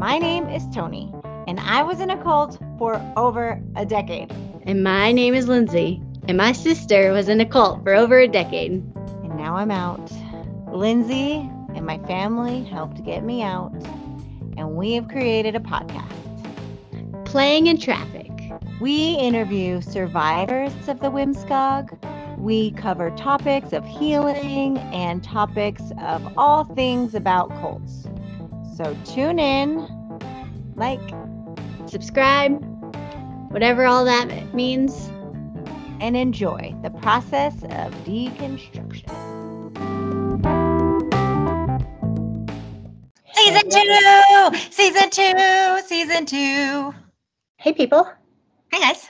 My name is Toni, and I was in a cult for over a decade. And my name is Lindsay, and my sister was in a cult for over a decade. And now I'm out. Lindsay and my family helped get me out, and we have created a podcast. Playing in Traffic. We interview survivors of the WMSCOG. We cover topics of healing and topics of all things about cults. So tune in, like, Subscribe, whatever all that means. and enjoy the process of deconstruction. Season two! Season two! Season two! Hey, people. Hi, guys.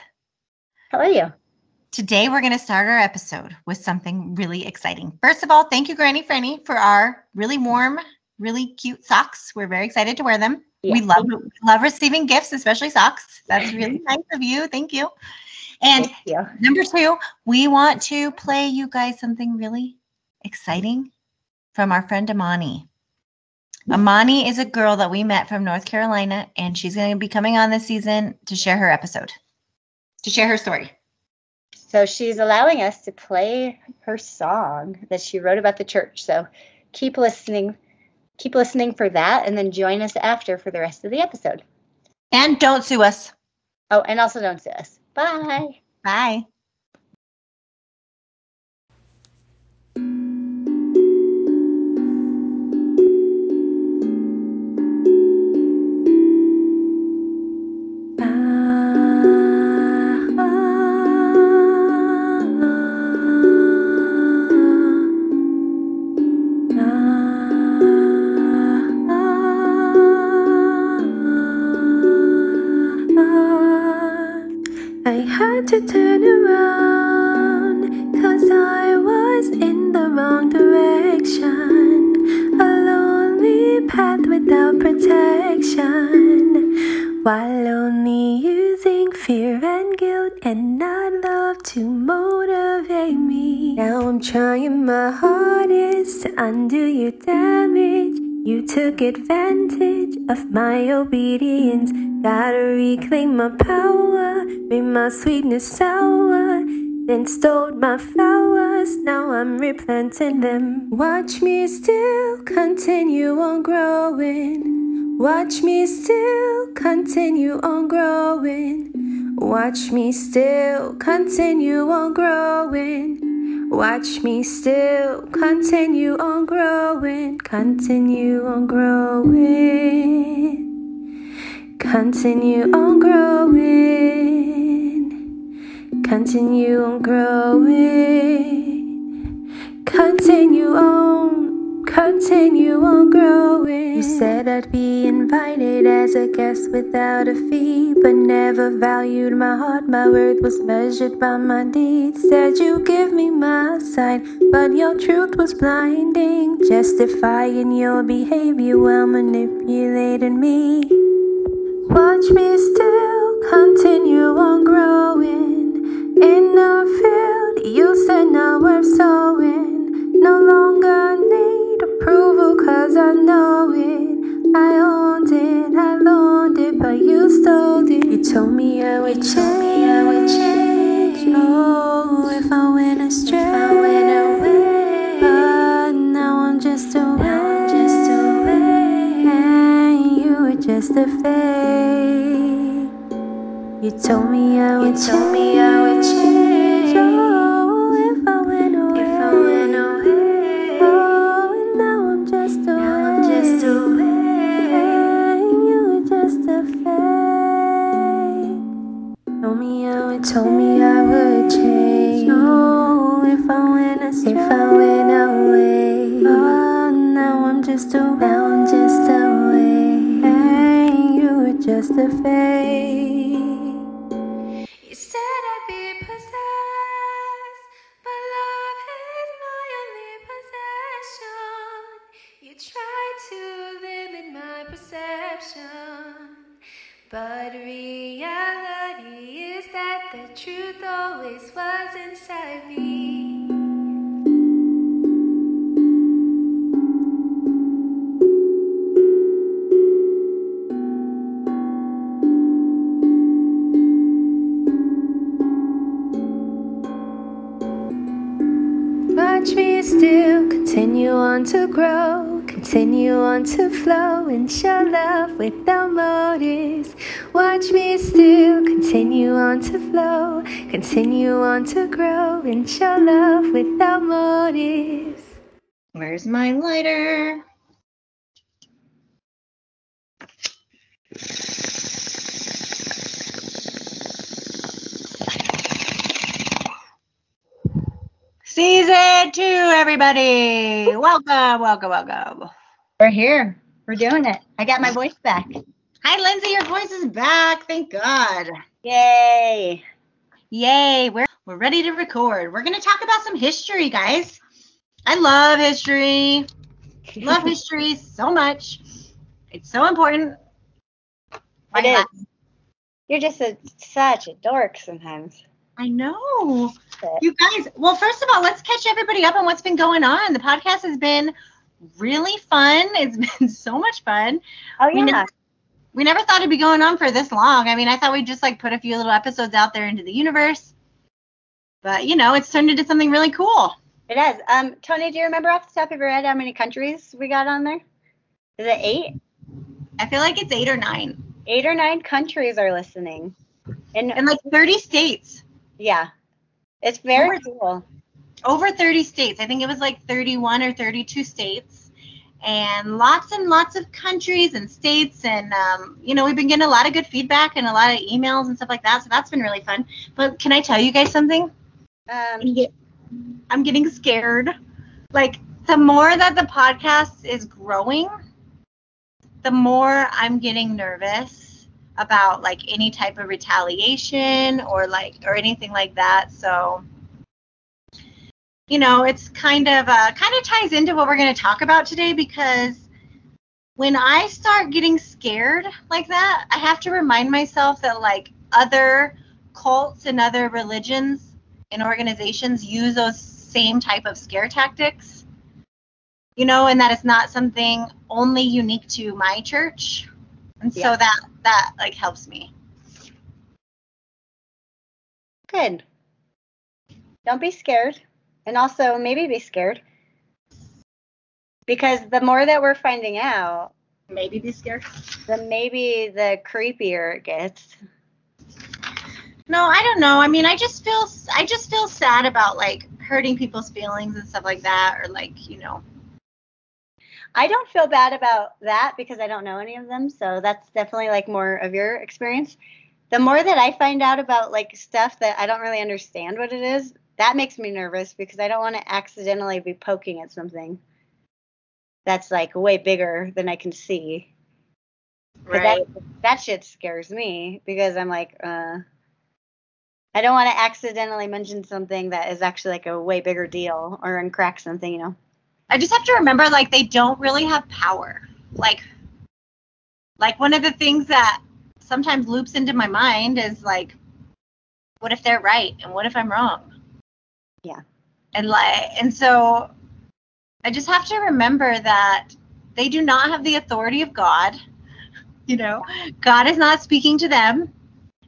How are you? Today, we're going to start our episode with something really exciting. First of all, thank you, Granny Franny, for our really warm, really cute socks. We're very excited to wear them. We love love receiving gifts, especially socks. That's mm-hmm. really nice of you. Thank you. And Thank you. number two, we want to play you guys something really exciting from our friend Amonnie. Mm-hmm. Amonnie is a girl that we met from North Carolina, and she's going to be coming on this season to share her episode, to share her story. So she's allowing us to play her song that she wrote about the church. So keep listening. Keep listening for that, and then join us after for the rest of the episode. And don't sue us. Oh, and also don't sue us. Bye. Bye. I had to turn around cause I was in the wrong direction. A lonely path without protection. While only using fear and guilt and not love to motivate me. Now I'm trying my hardest to undo your damage. You took advantage of my obedience. Gotta reclaim my power, made my sweetness sour, then stole my flowers. Now I'm replanting them. Watch me still continue on growing. Watch me still continue on growing. Watch me still continue on growing. Watch me still continue on growing, continue on growing, continue on growing, continue on growing, continue on, continue on growing. You said I'd be invited as a guest without a fee, but never valued my heart. My worth was measured by my deeds. Said you give me my side, but your truth was blinding, justifying your behavior while manipulating me. Watch me still continue on growing in a field you said not worth sowing. No longer need approval cause I know it. I owned it, I loaned it, but you stole it. You told me I would change. Oh, if I went astray, if I went away. You were just a fake. You told me I would you told me I would change. Oh, if I went away. If I went away. Oh, and now I'm just away. Now I'm just away. And you were just a fake. Told me I would, told me I would change. Oh, if I went astray. If I went away. A fake. You said I'd be possessed, but love is my only possession. You tried to limit my perception, but reality is that the truth always was inside me. Continue on to grow, continue on to flow and show love without motives. Watch me still continue on to flow, continue on to grow and show love without motives. Where's my lighter? Season two, everybody. Welcome, welcome, welcome. We're here. We're doing it. I got my voice back. Hi, Lindsay. Your voice is back. Thank God. Yay. Yay. We're, we're ready to record. We're going to talk about some history, guys. I love history. Love history so much. It's so important. It is. You're just a, such a dork sometimes. I know. You guys, well, first of all, let's catch everybody up on what's been going on. The podcast has been really fun. It's been so much fun. Oh, We yeah. never, we never thought it'd be going on for this long. I mean, I thought we'd just like put a few little episodes out there into the universe. But, you know, it's turned into something really cool. It has. Um, Toni, do you remember off the top of your head how many countries we got on there? Is it eight? I feel like it's eight or nine. Eight or nine countries are listening. And And like 30 states. Yeah, it's very Over- cool. over 30 states. I think it was like 31 or 32 states, and lots and lots of countries and states. And, um, you know, we've been getting a lot of good feedback and a lot of emails and stuff like that. So that's been really fun. But can I tell you guys something? Um, I'm getting scared. Like, the more that the podcast is growing, the more I'm getting nervous about like any type of retaliation or like or anything like that. So you know, it's kind of uh, kind of ties into what we're going to talk about today because when I start getting scared like that, I have to remind myself that like other cults and other religions and organizations use those same type of scare tactics. You know, and that it's not something only unique to my church. And so that that like helps me. good. Don't be scared. And also, maybe be scared. Because the more that we're finding out, Maybe be scared. the maybe the creepier it gets. No, I don't know. I mean, I just feel I just feel sad about like hurting people's feelings and stuff like that, or like you know. I don't feel bad about that because I don't know any of them. So that's definitely like more of your experience. The more that I find out about like stuff that I don't really understand what it is, that makes me nervous because I don't want to accidentally be poking at something that's like way bigger than I can see. 'Cause That, that shit scares me because I'm like, uh, I don't want to accidentally mention something that is actually like a way bigger deal or uncrack something, you know. I just have to remember like they don't really have power. Like like one of the things that sometimes loops into my mind is like what if they're right and what if I'm wrong? Yeah. And like and so I just have to remember that they do not have the authority of God. You know, God is not speaking to them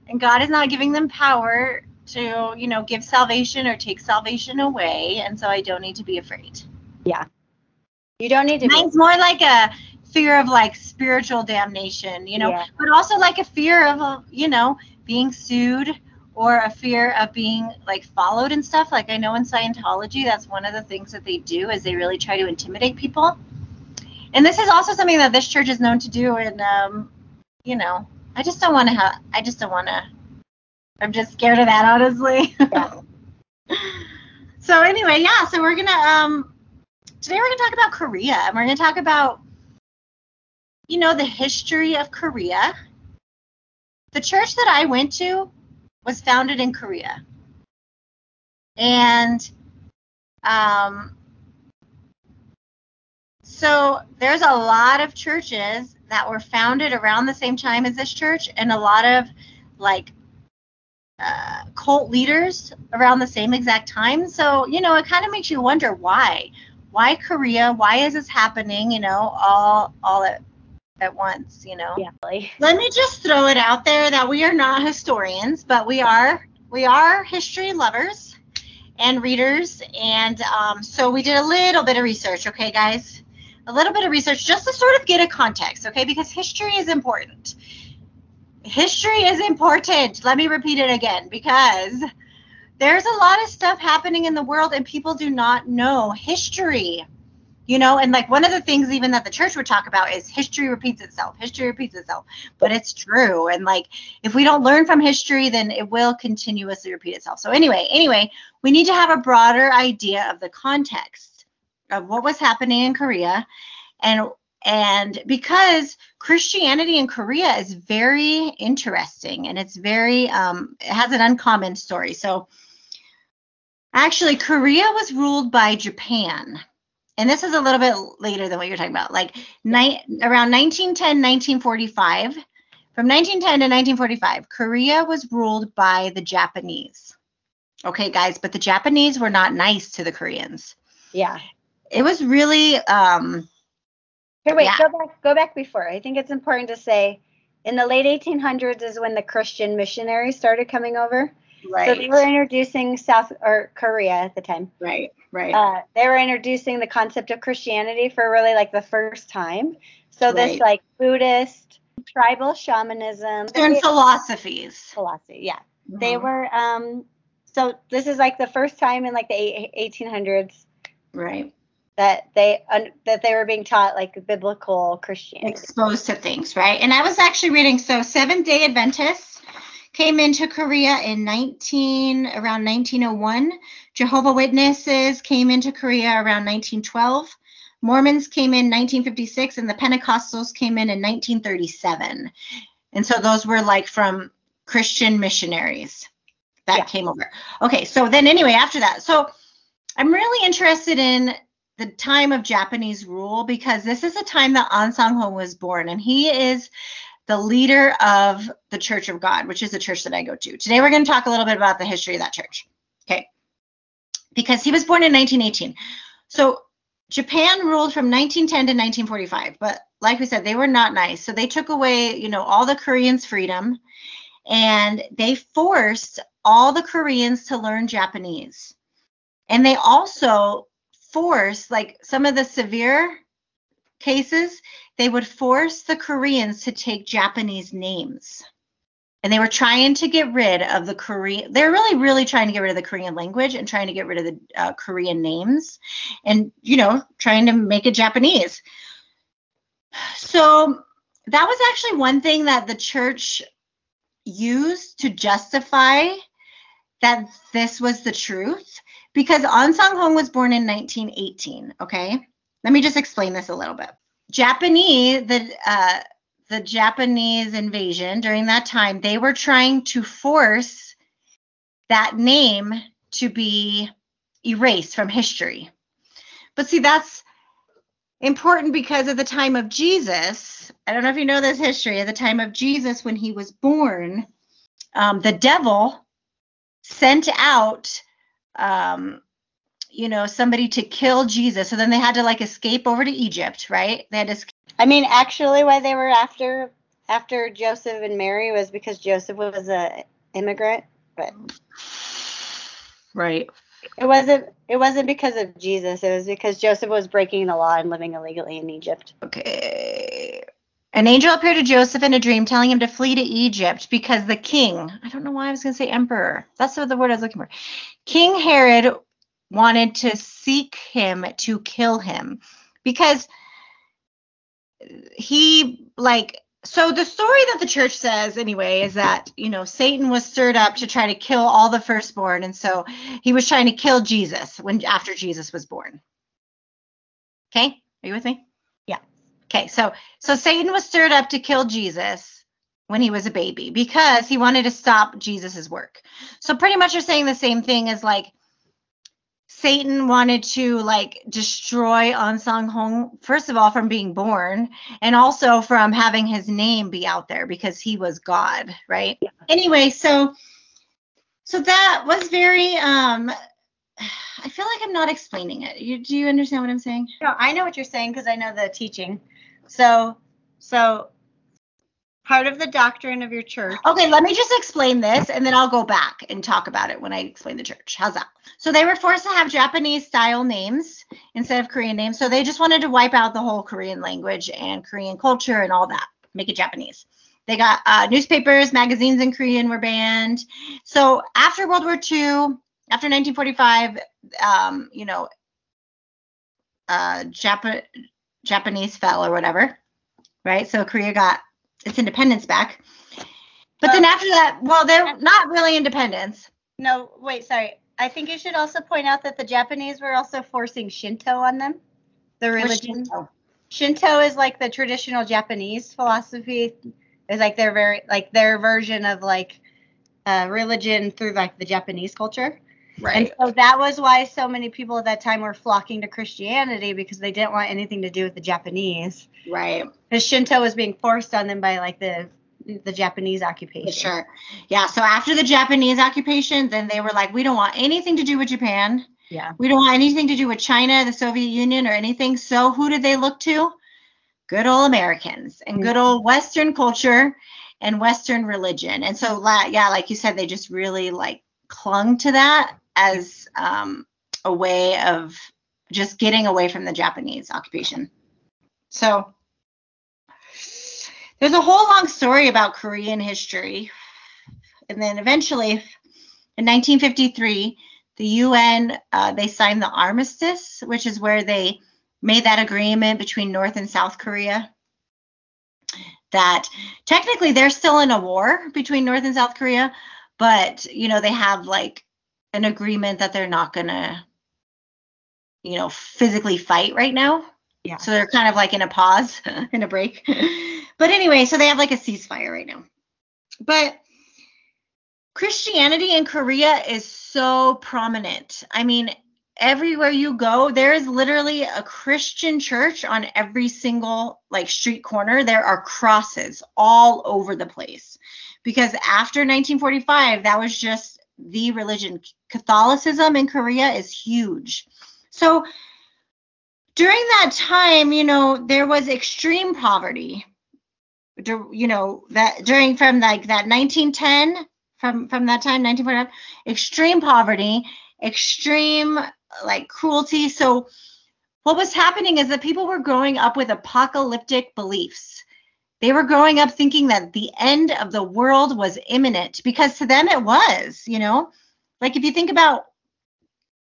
and God is not giving them power to, you know, give salvation or take salvation away, and so I don't need to be afraid. You don't need to be more like a fear of like spiritual damnation, you know, Yeah. but also like a fear of, uh, you know, being sued or a fear of being like followed and stuff. Like I know in Scientology, that's one of the things that they do is they really try to intimidate people. And this is also something that this church is known to do. And, um, you know, I just don't want to have, I just don't want to, I'm just scared of that, honestly. Yeah. so anyway, yeah, so we're going to, um, today we're going to talk about Korea and we're going to talk about you know the history of Korea. The church that I went to was founded in Korea. And um so there's a lot of churches that were founded around the same time as this church and a lot of like uh, cult leaders around the same exact time. So, you know, it kind of makes you wonder why. Why Korea? Why is this happening, you know, all all at at once, you know? Yeah. like- Let me just throw it out there that we are not historians, but we are we are history lovers. and readers. And um, so we did a little bit of research, okay, guys? A little bit of research just to sort of get a context, okay? Because history is important. History is important. Let me repeat it again because there's a lot of stuff happening in the world and people do not know history you know? And like one of the things even that the church would talk about is history repeats itself history repeats itself. But it's true. And like if we don't learn from history then it will continuously repeat itself. So anyway anyway we need to have a broader idea of the context of what was happening in korea. And and because christianity in korea is very interesting and it's very um it has an uncommon story. So Actually, Korea was ruled by Japan. And this is a little bit later than what you're talking about. Like ni- around 1910, 1945. From 1910 to 1945, Korea was ruled by the Japanese. Okay, guys, but the Japanese were not nice to the Koreans. Yeah. It was really um Here, wait, Yeah. go back, go back before. I think it's important to say, in the late 1800s is when the Christian missionaries started coming over. So they were introducing South or Korea at the time. right, right. Uh, they were introducing the concept of Christianity for really like the first time. So this Right. like Buddhist, tribal shamanism, and philosophies. philosophy. Yeah, they Mhm. were. Um, so this is like the first time in like the 1800s right. that they un, that they were being taught like biblical Christianity. exposed to things, right? And I was actually reading so Seventh Day Adventists came into Korea in 19 around 1901. Jehovah Witnesses came into Korea around 1912. Mormons came in 1956 and the Pentecostals came in in 1937. And so those were like from Christian missionaries that Yeah. came over. Okay, so then anyway, after that. So I'm really interested in the time of Japanese rule because this is the time that An Sang-hong was born, and he is the leader of the Church of God, which is the church that I go to. Today we're going to talk a little bit about the history of that church. Okay. Because he was born in 1918. So Japan ruled from 1910 to 1945, but like we said, they were not nice. So they took away, you know, all the Koreans' freedom and they forced all the Koreans to learn Japanese. And they also forced like some of the severe cases they would force the koreans to take japanese names and they were trying to get rid of the korean they're really really trying to get rid of the korean language and trying to get rid of the uh, korean names and you know trying to make it japanese so that was actually one thing that the church used to justify that this was the truth because An Sang Hong was born in 1918. Okay, let me just explain this a little bit. Japanese, the uh, the Japanese invasion during that time, they were trying to force that name to be erased from history. But see, that's important because at the time of Jesus, I don't know if you know this history, at the time of Jesus, when he was born, um, the devil sent out um you know somebody to kill jesus so then they had to like escape over to egypt right they had to escape. I mean, actually, why they were after after Joseph and Mary was because Joseph was a immigrant, but right it wasn't. It wasn't because of Jesus. It was because Joseph was breaking the law and living illegally in Egypt. okay an angel appeared to joseph in a dream telling him to flee to egypt because the king i don't know why i was going to say emperor that's what the word i was looking for king herod wanted to seek him to kill him. Because he like so the story that the church says anyway is that you know satan was stirred up to try to kill all the firstborn. And so he was trying to kill jesus when after jesus was born. Okay? Are you with me? Yeah. okay. So so satan was stirred up to kill jesus when he was a baby because he wanted to stop jesus's work. So pretty much you're saying the same thing as like Satan wanted to like destroy An Sang Hong first of all from being born and also from having his name be out there because he was God, right? Anyway, so so that was very um I feel like I'm not explaining it. You, do you understand what I'm saying? No, I know what you're saying because I know the teaching. So, so part of the doctrine of your church. Okay, let me just explain this and then I'll go back and talk about it when I explain the church. How's that? So they were forced to have Japanese style names instead of Korean names. So they just wanted to wipe out the whole Korean language and Korean culture and all that, make it Japanese. They got uh, newspapers, magazines in Korean were banned. So after World War II, after 1945, um, you know, uh, Jap- Japanese fell or whatever, right? So Korea got its independence back. But then after that, well, they're not really independence. No, wait, sorry. I think you should also point out that the Japanese were also forcing Shinto on them. The religion. Shinto? Shinto is like the traditional Japanese philosophy. Is like their very like their version of like uh, religion through like the Japanese culture. And so that was why so many people at that time were flocking to Christianity because they didn't want anything to do with the Japanese. Right. Because Shinto was being forced on them by like the the Japanese occupation. Sure. Yeah. So after the Japanese occupation, then they were like, we don't want anything to do with Japan. Yeah. We don't want anything to do with China, the Soviet Union, or anything. So who did they look to? Good old Americans and good mm-hmm. old Western culture and Western religion. And so, yeah, like you said, they just really like clung to that as um, a way of just getting away from the Japanese occupation. So there's a whole long story about Korean history. And then eventually, in 1953, the UN uh, they signed the armistice, which is where they made that agreement between North and South Korea. That technically they're still in a war between North and South Korea, but you know they have like an agreement that they're not gonna, you know, physically fight right now. Yeah. So they're kind of like in a pause, in a break. but anyway, so they have like a ceasefire right now. But Christianity in Korea is so prominent. I mean, everywhere you go, there is literally a Christian church on every single like street corner. There are crosses all over the place. Because after 1945, that was just the religion. Catholicism in Korea is huge. So during that time, you know, there was extreme poverty. You know, that during from like that 1910 from from that time 1945 extreme poverty, extreme like cruelty. So what was happening is that people were growing up with apocalyptic beliefs. They were growing up thinking that the end of the world was imminent because to them it was, you know. Like if you think about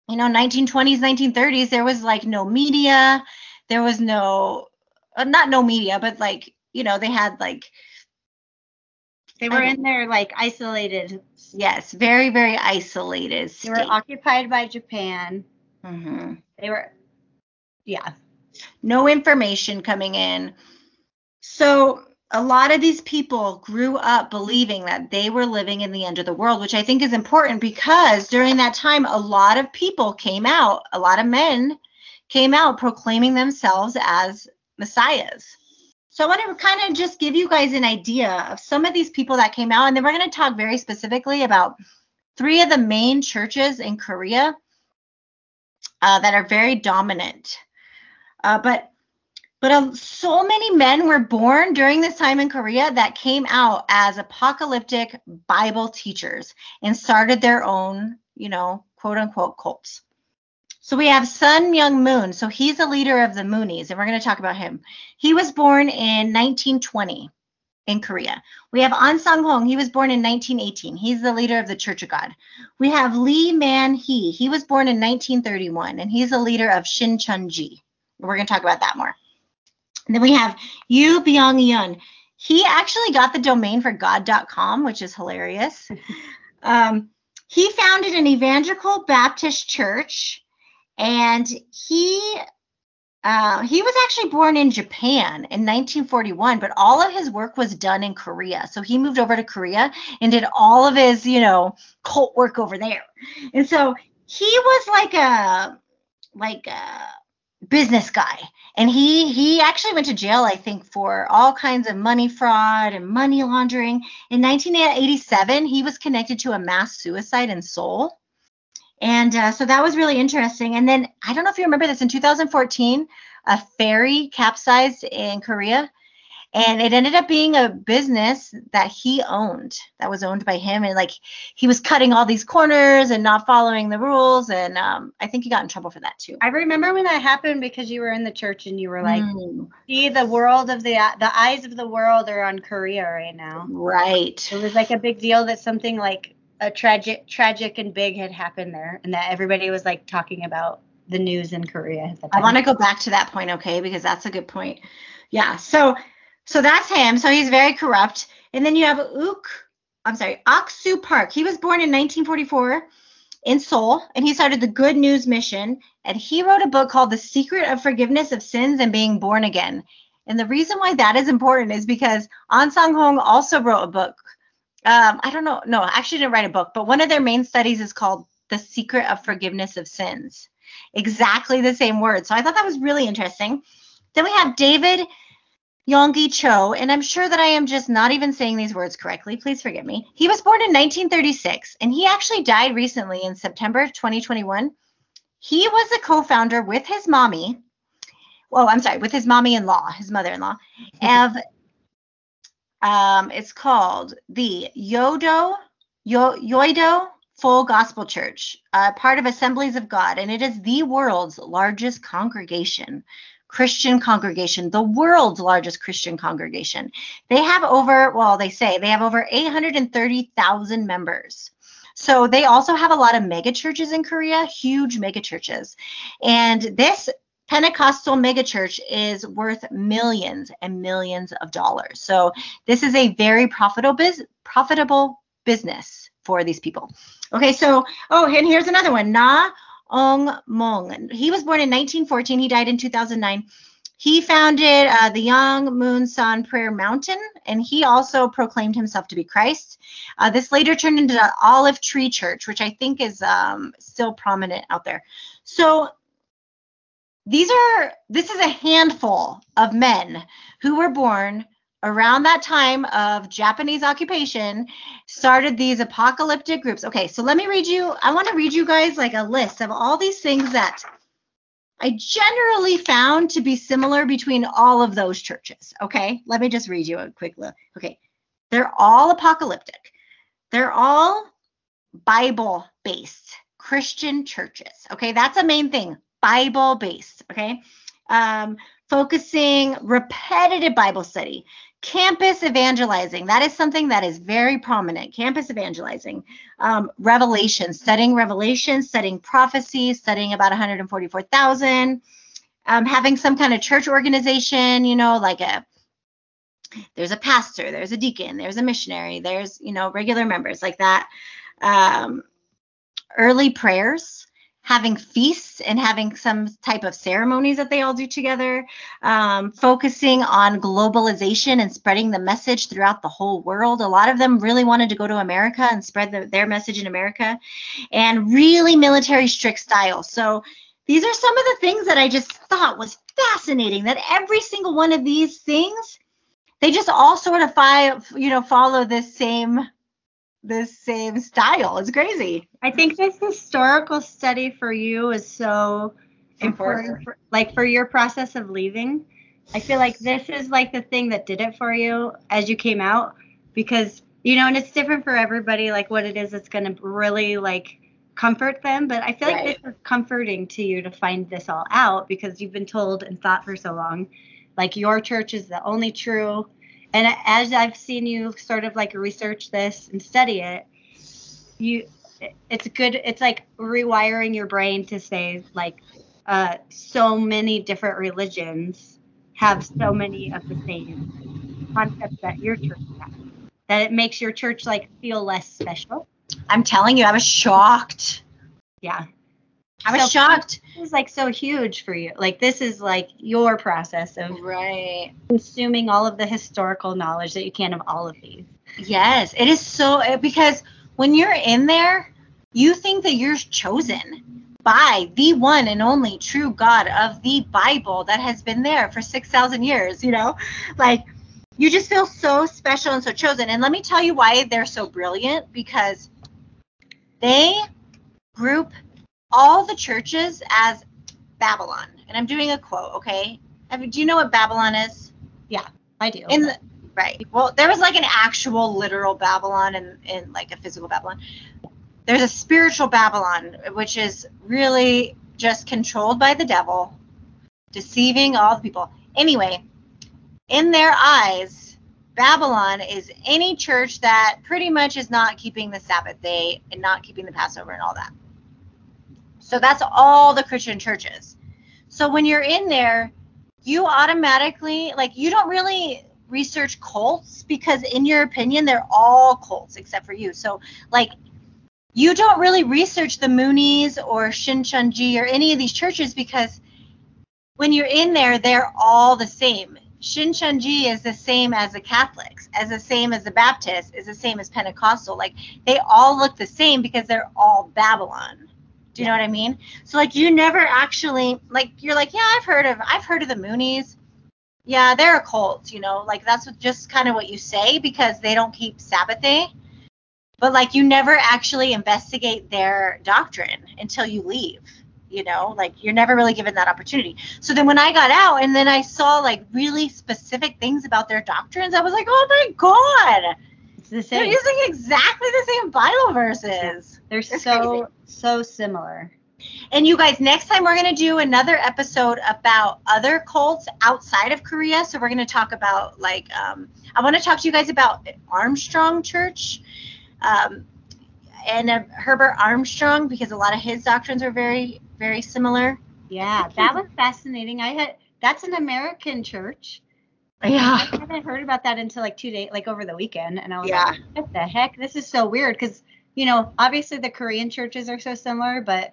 you know 1920s 1930s there was like no media there was no uh, not no media but like you know they had like They were in their like isolated. yes very very isolated They were occupied by Japan. Mhm. They were, yeah. no information coming in. So a lot of these people grew up believing that they were living in the end of the world, which I think is important because during that time, a lot of people came out, a lot of men came out proclaiming themselves as messiahs. So I want to kind of just give you guys an idea of some of these people that came out, and then we're going to talk very specifically about three of the main churches in Korea uh, that are very dominant. Uh, but but uh, so many men were born during this time in Korea that came out as apocalyptic Bible teachers and started their own, you know, quote unquote cults. So we have Sun Myung Moon. So he's a leader of the Moonies, and we're going to talk about him. He was born in 1920 in Korea. We have An Sang Hong. He was born in 1918. He's the leader of the Church of God. We have Lee Man Hee. He was born in 1931, and he's the leader of Shincheonji. We're going to talk about that more. Then we have Yoo Byung-eun. He actually got the domain for God.com, which is hilarious. um, he founded an evangelical Baptist church, and he uh, he was actually born in Japan in 1941, but all of his work was done in Korea. So he moved over to Korea and did all of his, you know, cult work over there. And so he was like a like a business guy. And he he actually went to jail i think for all kinds of money fraud and money laundering. In 1987 he was connected to a mass suicide in seoul. And uh, so that was really interesting. And then i don't know if you remember this in 2014 a ferry capsized in korea and it ended up being a business that he owned that was owned by him and like he was cutting all these corners and not following the rules and um, i think he got in trouble for that too I remember when that happened because you were in the church and you were like, Mm, see, the world of the the eyes of the world are on Korea right now. right It was like a big deal that something like a tragic, tragic and big had happened there, and that everybody was like talking about the news in Korea. I want to go back to that point, okay, because that's a good point. Yeah. So, so that's him. So he's very corrupt. And then you have Uk. I'm sorry, Ock Soo Park. He was born in 1944 in Seoul, and he started the Good News Mission. And he wrote a book called The Secret of Forgiveness of Sins and Being Born Again. And the reason why that is important is because An Sang Hong also wrote a book. Um, I don't know. No, actually didn't write a book, but one of their main studies is called The Secret of Forgiveness of Sins exactly the same word. So I thought that was really interesting. Then we have David Yonggi Cho, and I'm sure that I am just not even saying these words correctly. Please forgive me. He was born in 1936, and he actually died recently in September 2021. He was a co-founder with his mommy. Oh, I'm sorry, with his mommy-in-law, his mother-in-law, of um, it's called the Yodo Yo, Yoido Full Gospel Church, uh, part of Assemblies of God, and it is the world's largest congregation, Christian congregation, the world's largest Christian congregation. They have over, well, they say they have over 830,000 members. So they also have a lot of mega churches in Korea, huge mega churches. And this Pentecostal megachurch is worth millions and millions of dollars. So this is a very profitable biz- profitable business for these people. Okay, so oh, and here's another one. Na Ong Mong. He was born in 1914. He died in 2009. He founded uh, the Yongmunsan Prayer Mountain, and he also proclaimed himself to be Christ. Uh, this later turned into the Olive Tree Church, which I think is um, still prominent out there. So these are this is a handful of men who were born around that time of Japanese occupation started these apocalyptic groups. Okay, so let me read you I want to read you guys like a list of all these things that I generally found to be similar between all of those churches. Okay, let me just read you a quick look. Okay, they're all apocalyptic. They're all Bible based Christian churches. Okay, that's a main thing. Bible based. Okay, um, focusing repetitive Bible study, campus evangelizing. That is something that is very prominent. Campus evangelizing, um, Revelation, studying Revelation, studying prophecy, studying about 144,000. Um, having some kind of church organization, you know, like a there's a pastor, there's a deacon, there's a missionary, there's you know regular members like that. Um, early prayers, having feasts and having some type of ceremonies that they all do together, um, focusing on globalization and spreading the message throughout the whole world. A lot of them really wanted to go to America and spread the, their message in America, and really military strict style. So these are some of the things that I just thought was fascinating. That every single one of these things, they just all sort of you know follow this same this same style. It's crazy. I think this historical study for you is so Important. important, for, like for your process of leaving. I feel like this is like the thing that did it for you as you came out because you know, and it's different for everybody, like what it is that's going to really like comfort them. But I feel like this is comforting to you to find this all out because you've been told and thought for so long, like your church is the only true. And as I've seen you sort of like research this and study it, you it's good it's like rewiring your brain to say like uh so many different religions have so many of the same concepts that your church has that it makes your church like feel less special I'm telling you, I was shocked. yeah I was So- shocked. this is like so huge for you like this is like your process of Right. consuming all of the historical knowledge that you can of all of these Yes, it is so uh, because when you're in there, you think that you're chosen by the one and only true God of the Bible that has been there for 6,000 years, you know? Like you just feel so special and so chosen. And let me tell you why they're so brilliant because they group all the churches as Babylon. And I'm doing a quote, okay? Have, do you know what Babylon is? Yeah, I do. in the right well there was like an actual literal babylon and, and like a physical babylon there's a spiritual babylon which is really just controlled by the devil deceiving all the people anyway in their eyes babylon is any church that pretty much is not keeping the sabbath day and not keeping the passover and all that so that's all the christian churches. So when you're in there you automatically like you don't really research cults because in your opinion they're all cults except for you. So like you don't really research the moonies or shincheonji or any of these churches because when you're in there they're all the same. Shincheonji is the same as the catholics as the same as the baptists is the same as pentecostal. Like they all look the same because they're all babylon do you know what i mean so like you never actually like you're like yeah i've heard of i've heard of the moonies yeah, they're a cult, you know, like that's what, just kind of what you say because they don't keep Sabbath day. But like you never actually investigate their doctrine until you leave, you know, like you're never really given that opportunity. So then when I got out and then I saw like really specific things about their doctrines, I was like, oh my God, the they're using exactly the same Bible verses. They're It's so so similar. And you guys, next time we're going to do another episode about other cults outside of Korea. So we're going to talk about like um, I want to talk to you guys about Armstrong Church um, and uh, Herbert Armstrong because a lot of his doctrines are very very similar. Yeah, that was fascinating. I had that's an American church. Yeah. I haven't heard about that until like two days, like over the weekend, and I was Yeah. like, "What the heck? This is so weird." Because you know, obviously the Korean churches are so similar, but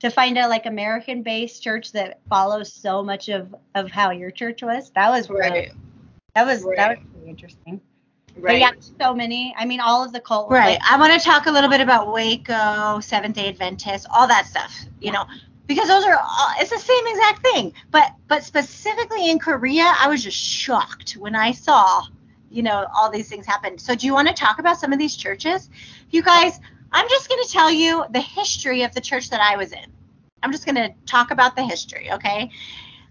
to find a like American-based church that follows so much of of how your church was, that was really, that was that was really interesting. But yeah, so many. I mean, all of the cult. Right. like, I want to talk a little bit about Waco, Seventh Day Adventist, all that stuff. You know, because those are all, it's the same exact thing. But but specifically in Korea, I was just shocked when I saw, you know, all these things happen. So do you want to talk about some of these churches, you guys? I'm just going to tell you the history of the church that I was in. I'm just going to talk about the history, okay?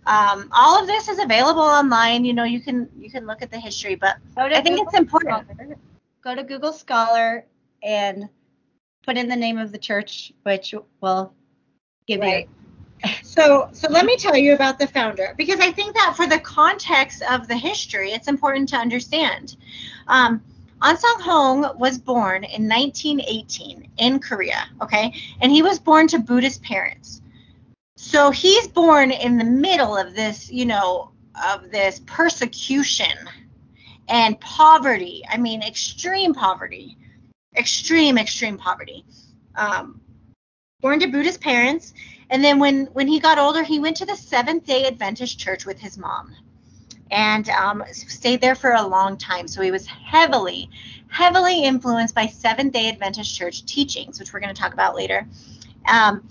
Um, all of this is available online. You know, you can you can look at the history, but I think Google it's important. Scholar, go to Google Scholar and put in the name of the church, which will give Right. So, so let me tell you about the founder because I think that for the context of the history, it's important to understand. Um, Ansang Hong was born in 1918 in Korea, okay, and he was born to Buddhist parents. So he's born in the middle of this, you know, of this persecution and poverty. I mean, extreme poverty, extreme, extreme poverty. Um, born to Buddhist parents, and then when when he got older, he went to the Seventh Day Adventist Church with his mom, and um, stayed there for a long time. So he was heavily, heavily influenced by Seventh Day Adventist Church teachings, which we're going to talk about later. Um,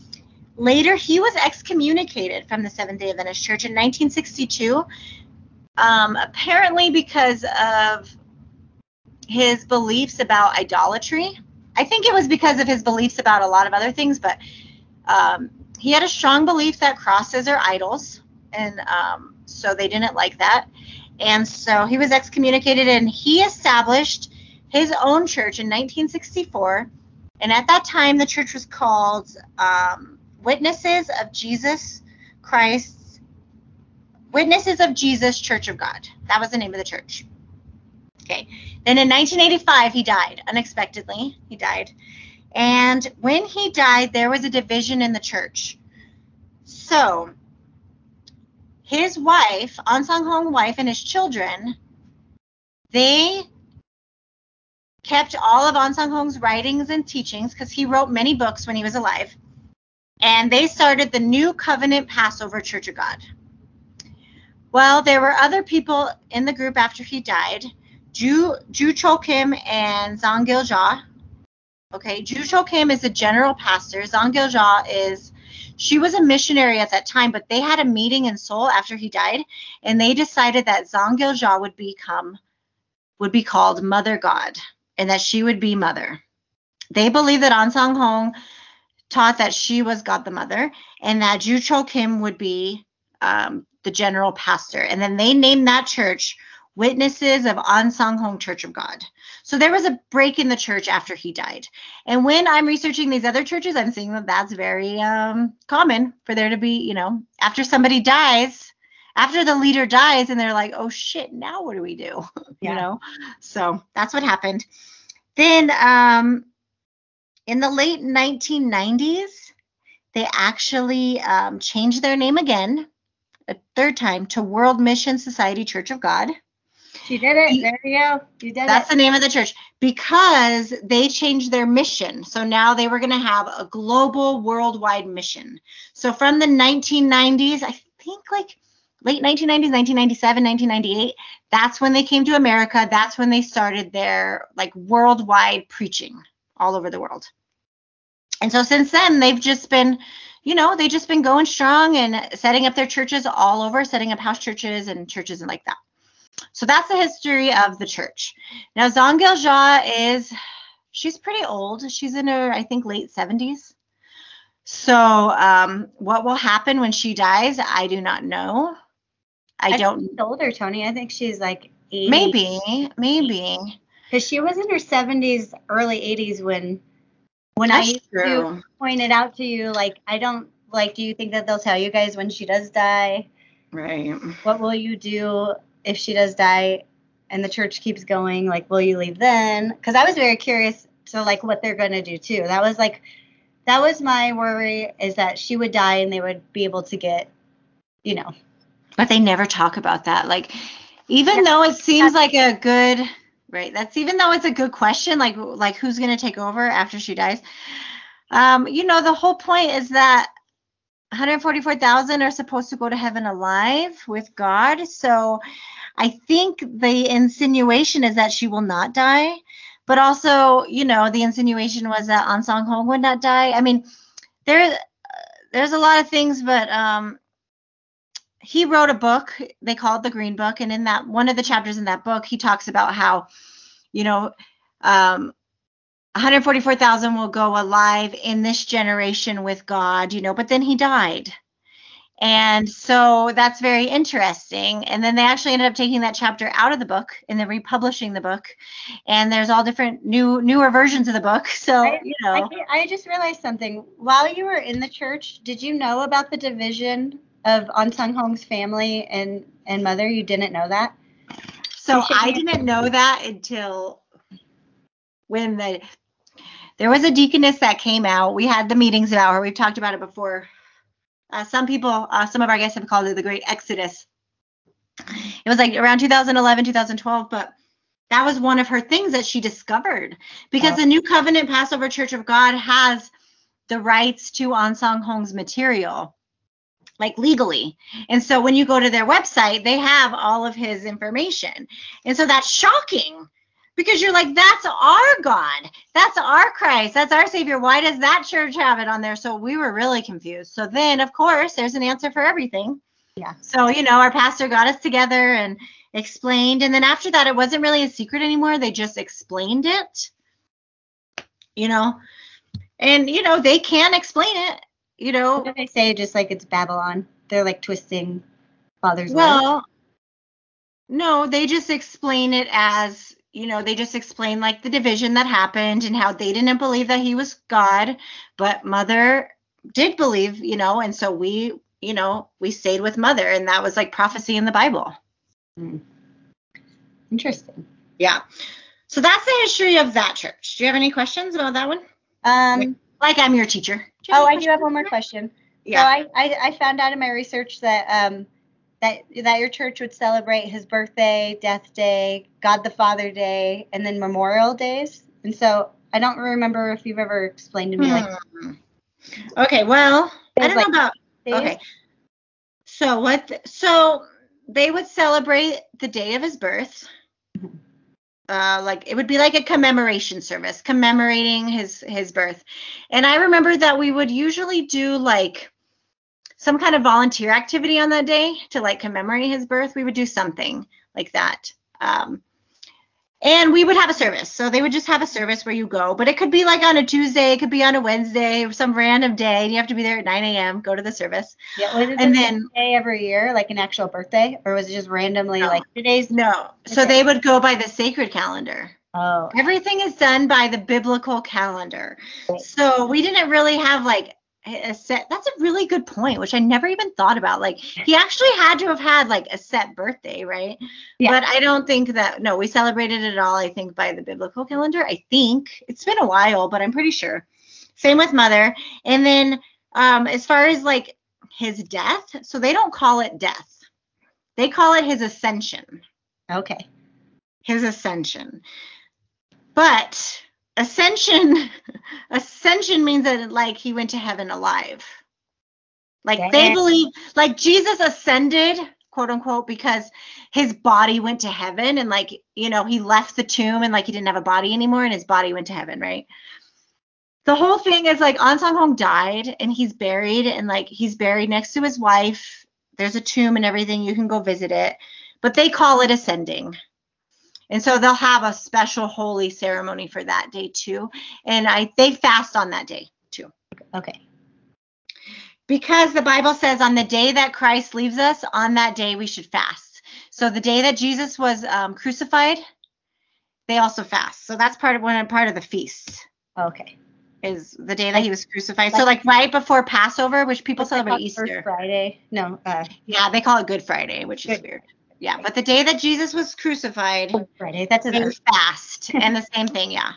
later, he was excommunicated from the Seventh Day Adventist Church in 1962, um, apparently because of his beliefs about idolatry. I think it was because of his beliefs about a lot of other things, but um, he had a strong belief that crosses are idols, and um, so they didn't like that. And so he was excommunicated, and he established his own church in 1964. And at that time, the church was called um, Witnesses of Jesus Christ, Witnesses of Jesus Church of God. That was the name of the church. Okay. Then in 1985, he died unexpectedly. He died. And when he died, there was a division in the church. So his wife, An Sang Hong wife, and his children, they kept all of An Sang Hong's writings and teachings because he wrote many books when he was alive. And they started the New Covenant Passover Church of God. Well, there were other people in the group after he died. Ju Ju Cho Kim and Zahng Gil-jah. Okay, Ju Cho Kim is a general pastor. Zahng Gil-jah is she was a missionary at that time, but they had a meeting in Seoul after he died, and they decided that Zahng Gil-jah would become would be called Mother God, and that she would be mother. They believed that An Sang Hong taught that she was God the Mother, and that Ju Cho Kim would be um, the general pastor. And then they named that church witnesses of An Sang-hong Church of God. So there was a break in the church after he died. And when I'm researching these other churches, I'm seeing that that's very um, common for there to be, you know, after somebody dies, after the leader dies, and they're like, oh shit, now what do we do? you know? So that's what happened. Then um, in the late 1990s, they actually um, changed their name again, a third time, to World Mission Society Church of God. She did it. There you go. You did it. That's it. the name of the church because they changed their mission. So now they were going to have a global, worldwide mission. So from the 1990s, I think like late 1990s, 1997, 1998, that's when they came to America. That's when they started their like worldwide preaching all over the world. And so since then, they've just been, you know, they've just been going strong and setting up their churches all over, setting up house churches and churches and like that. So that's the history of the church. Now, Zahng Gil-jah is, she's pretty old. She's in her, I think, late 70s. So, um, what will happen when she dies, I do not know. I, think don't, she's older, Toni. I think she's like 80. maybe, maybe. Because she was in her 70s, early 80s when when I That's used to point it out to you. Like, I don't, like, do you think that they'll tell you guys when she does die? Right. What will you do if she does die and the church keeps going? Like, will you leave then? Because I was very curious to, like, what they're going to do too. That was like, that was my worry is that she would die and they would be able to get, you know, But they never talk about that. Like, even though it seems like a good, right? That's even though it's a good question, like, like who's going to take over after she dies? Um, you know, the whole point is that 144,000 are supposed to go to heaven alive with God. So I think the insinuation is that she will not die. But also, you know, the insinuation was that An Sang-hong would not die. I mean, there, there's a lot of things, but um, he wrote a book. They call it the Green Book, and in that one of the chapters in that book, he talks about how, you know, um, 144,000 will go alive in this generation with God, you know, but then he died. And so that's very interesting. And then they actually ended up taking that chapter out of the book and then republishing the book. And there's all different new newer versions of the book. So, I- you know, can't- I just realized something. While you were in the church, did you know about the division of An Sang-hong's family and, and mother? You didn't know that? So I didn't know that until when the there was a deaconess that came out. We had the meetings about her. We've talked about it before. Uh, some people, uh, some of our guests have called it the Great Exodus. It was like around 2011, 2012, but that was one of her things that she discovered because Wow. the New Covenant Passover Church of God has the rights to An Sang-hong's material, like legally. And so when you go to their website, they have all of his information. And so that's shocking because you're like, that's our God. That's our Christ. That's our Savior. Why does that church have it on there? So we were really confused. So then, of course, there's an answer for everything. Yeah. So, you know, our pastor got us together and explained. And then after that, it wasn't really a secret anymore. They just explained it, you know, and, you know, they can explain it, you know. What they say? Just like it's Babylon. They're like twisting father's. Well, no, they just explain it as, you know, they just explained like the division that happened and how they didn't believe that he was God, but mother did believe, you know, and so we, you know, we stayed with mother and that was like prophecy in the Bible. Interesting. Yeah. So that's the history of that church. Do you have any questions about that one? Um, Like I'm your teacher. You oh, I do have one more question. Yeah. So I, I, I found out in my research that um that that your church would celebrate his birthday, death day, God the Father Day, and then Memorial Days. And so I don't remember if you've ever explained to me like Hmm. Okay, well, I don't like, know about days. Okay. So what? th- so they would celebrate the day of his birth. Uh, like it would be like a commemoration service commemorating his his birth, and I remember that we would usually do like some kind of volunteer activity on that day to like commemorate his birth. We would do something like that. Um, And we would have a service. So they would just have a service where you go, but it could be like on a Tuesday, it could be on a Wednesday, some random day. And you have to be there at 9 a.m., go to the service. Yeah, was it And the then- day every year, like an actual birthday, or was it just randomly No. like today's? No. So they would go by the sacred calendar. Oh, Everything is done by the biblical calendar. Right. So we didn't really have like a set. That's a really good point, which I never even thought about. Like he actually had to have had like a set birthday, right? Yeah. But I don't think that. No, we celebrated it all. I think by the biblical calendar. I think it's been a while, but I'm pretty sure. Same with mother. And then um, as far as like his death, so they don't call it death. They call it his ascension okay. his ascension. But ascension ascension means that like he went to heaven alive. Like they believe like Jesus ascended, quote unquote, because his body went to heaven and like, you know, he left the tomb and like he didn't have a body anymore and his body went to heaven, right? The whole thing is like An Sang Hong died and he's buried and like he's buried next to his wife. There's a tomb and everything. You can go visit it. But they call it ascending. And so they'll have a special holy ceremony for that day too. And I they fast on that day too. Okay. Because the Bible says on the day that Christ leaves us, on that day we should fast. So the day that Jesus was um, crucified, they also fast. So that's part of one part of the feast Okay. is the day that he was crucified. So like right before Passover, which people celebrate Easter. Friday. No. Uh, Yeah, they call it Good Friday, which is Good. weird. Yeah, but the day that Jesus was crucified, Friday. That's a fast and the same thing yeah.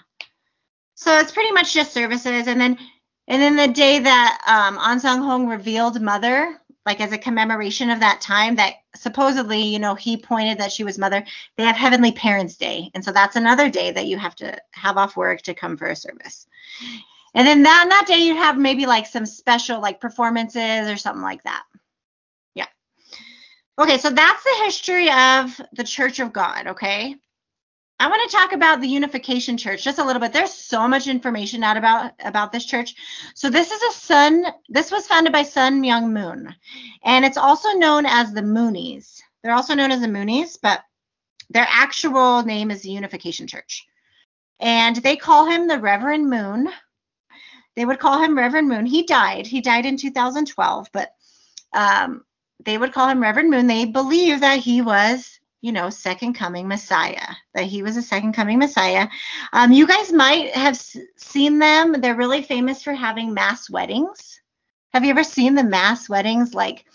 So it's pretty much just services and then and then the day that um An Sang Hong revealed mother like as a commemoration of that time that supposedly you know he pointed that she was mother they have heavenly parents day and so that's another day that you have to have off work to come for a service. And then that, on that day you have maybe like some special like performances or something like that okay so that's the history of the church of god okay I want to talk about the Unification Church just a little bit. There's so much information out about about this church. So this is a Sun. This was founded by Sun Myung Moon, and it's also known as the Moonies. They're also known as the Moonies, but their actual name is the Unification Church, and they call him the Reverend Moon. They would call him Reverend Moon. He died. He died in 2012, but um, they would call him Reverend Moon. They believe that he was you know, second coming Messiah, that he was a second coming Messiah. Um, you guys might have s- seen them. They're really famous for having mass weddings. Have you ever seen the mass weddings? Like,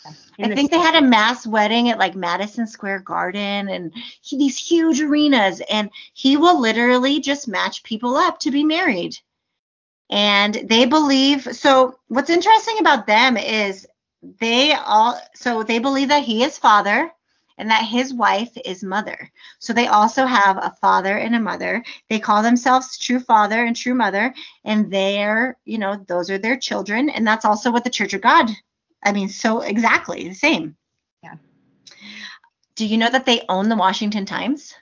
I think they had a mass wedding at like Madison Square Garden and he, these huge arenas, and he will literally just match people up to be married. And they believe so. What's interesting about them is they all so they believe that he is father and that his wife is mother. So they also have a father and a mother. They call themselves true father and true mother, and they're, you know, those are their children. And that's also what the Church of God, I mean, so exactly the same. Yeah. Do you know that they own the Washington Times?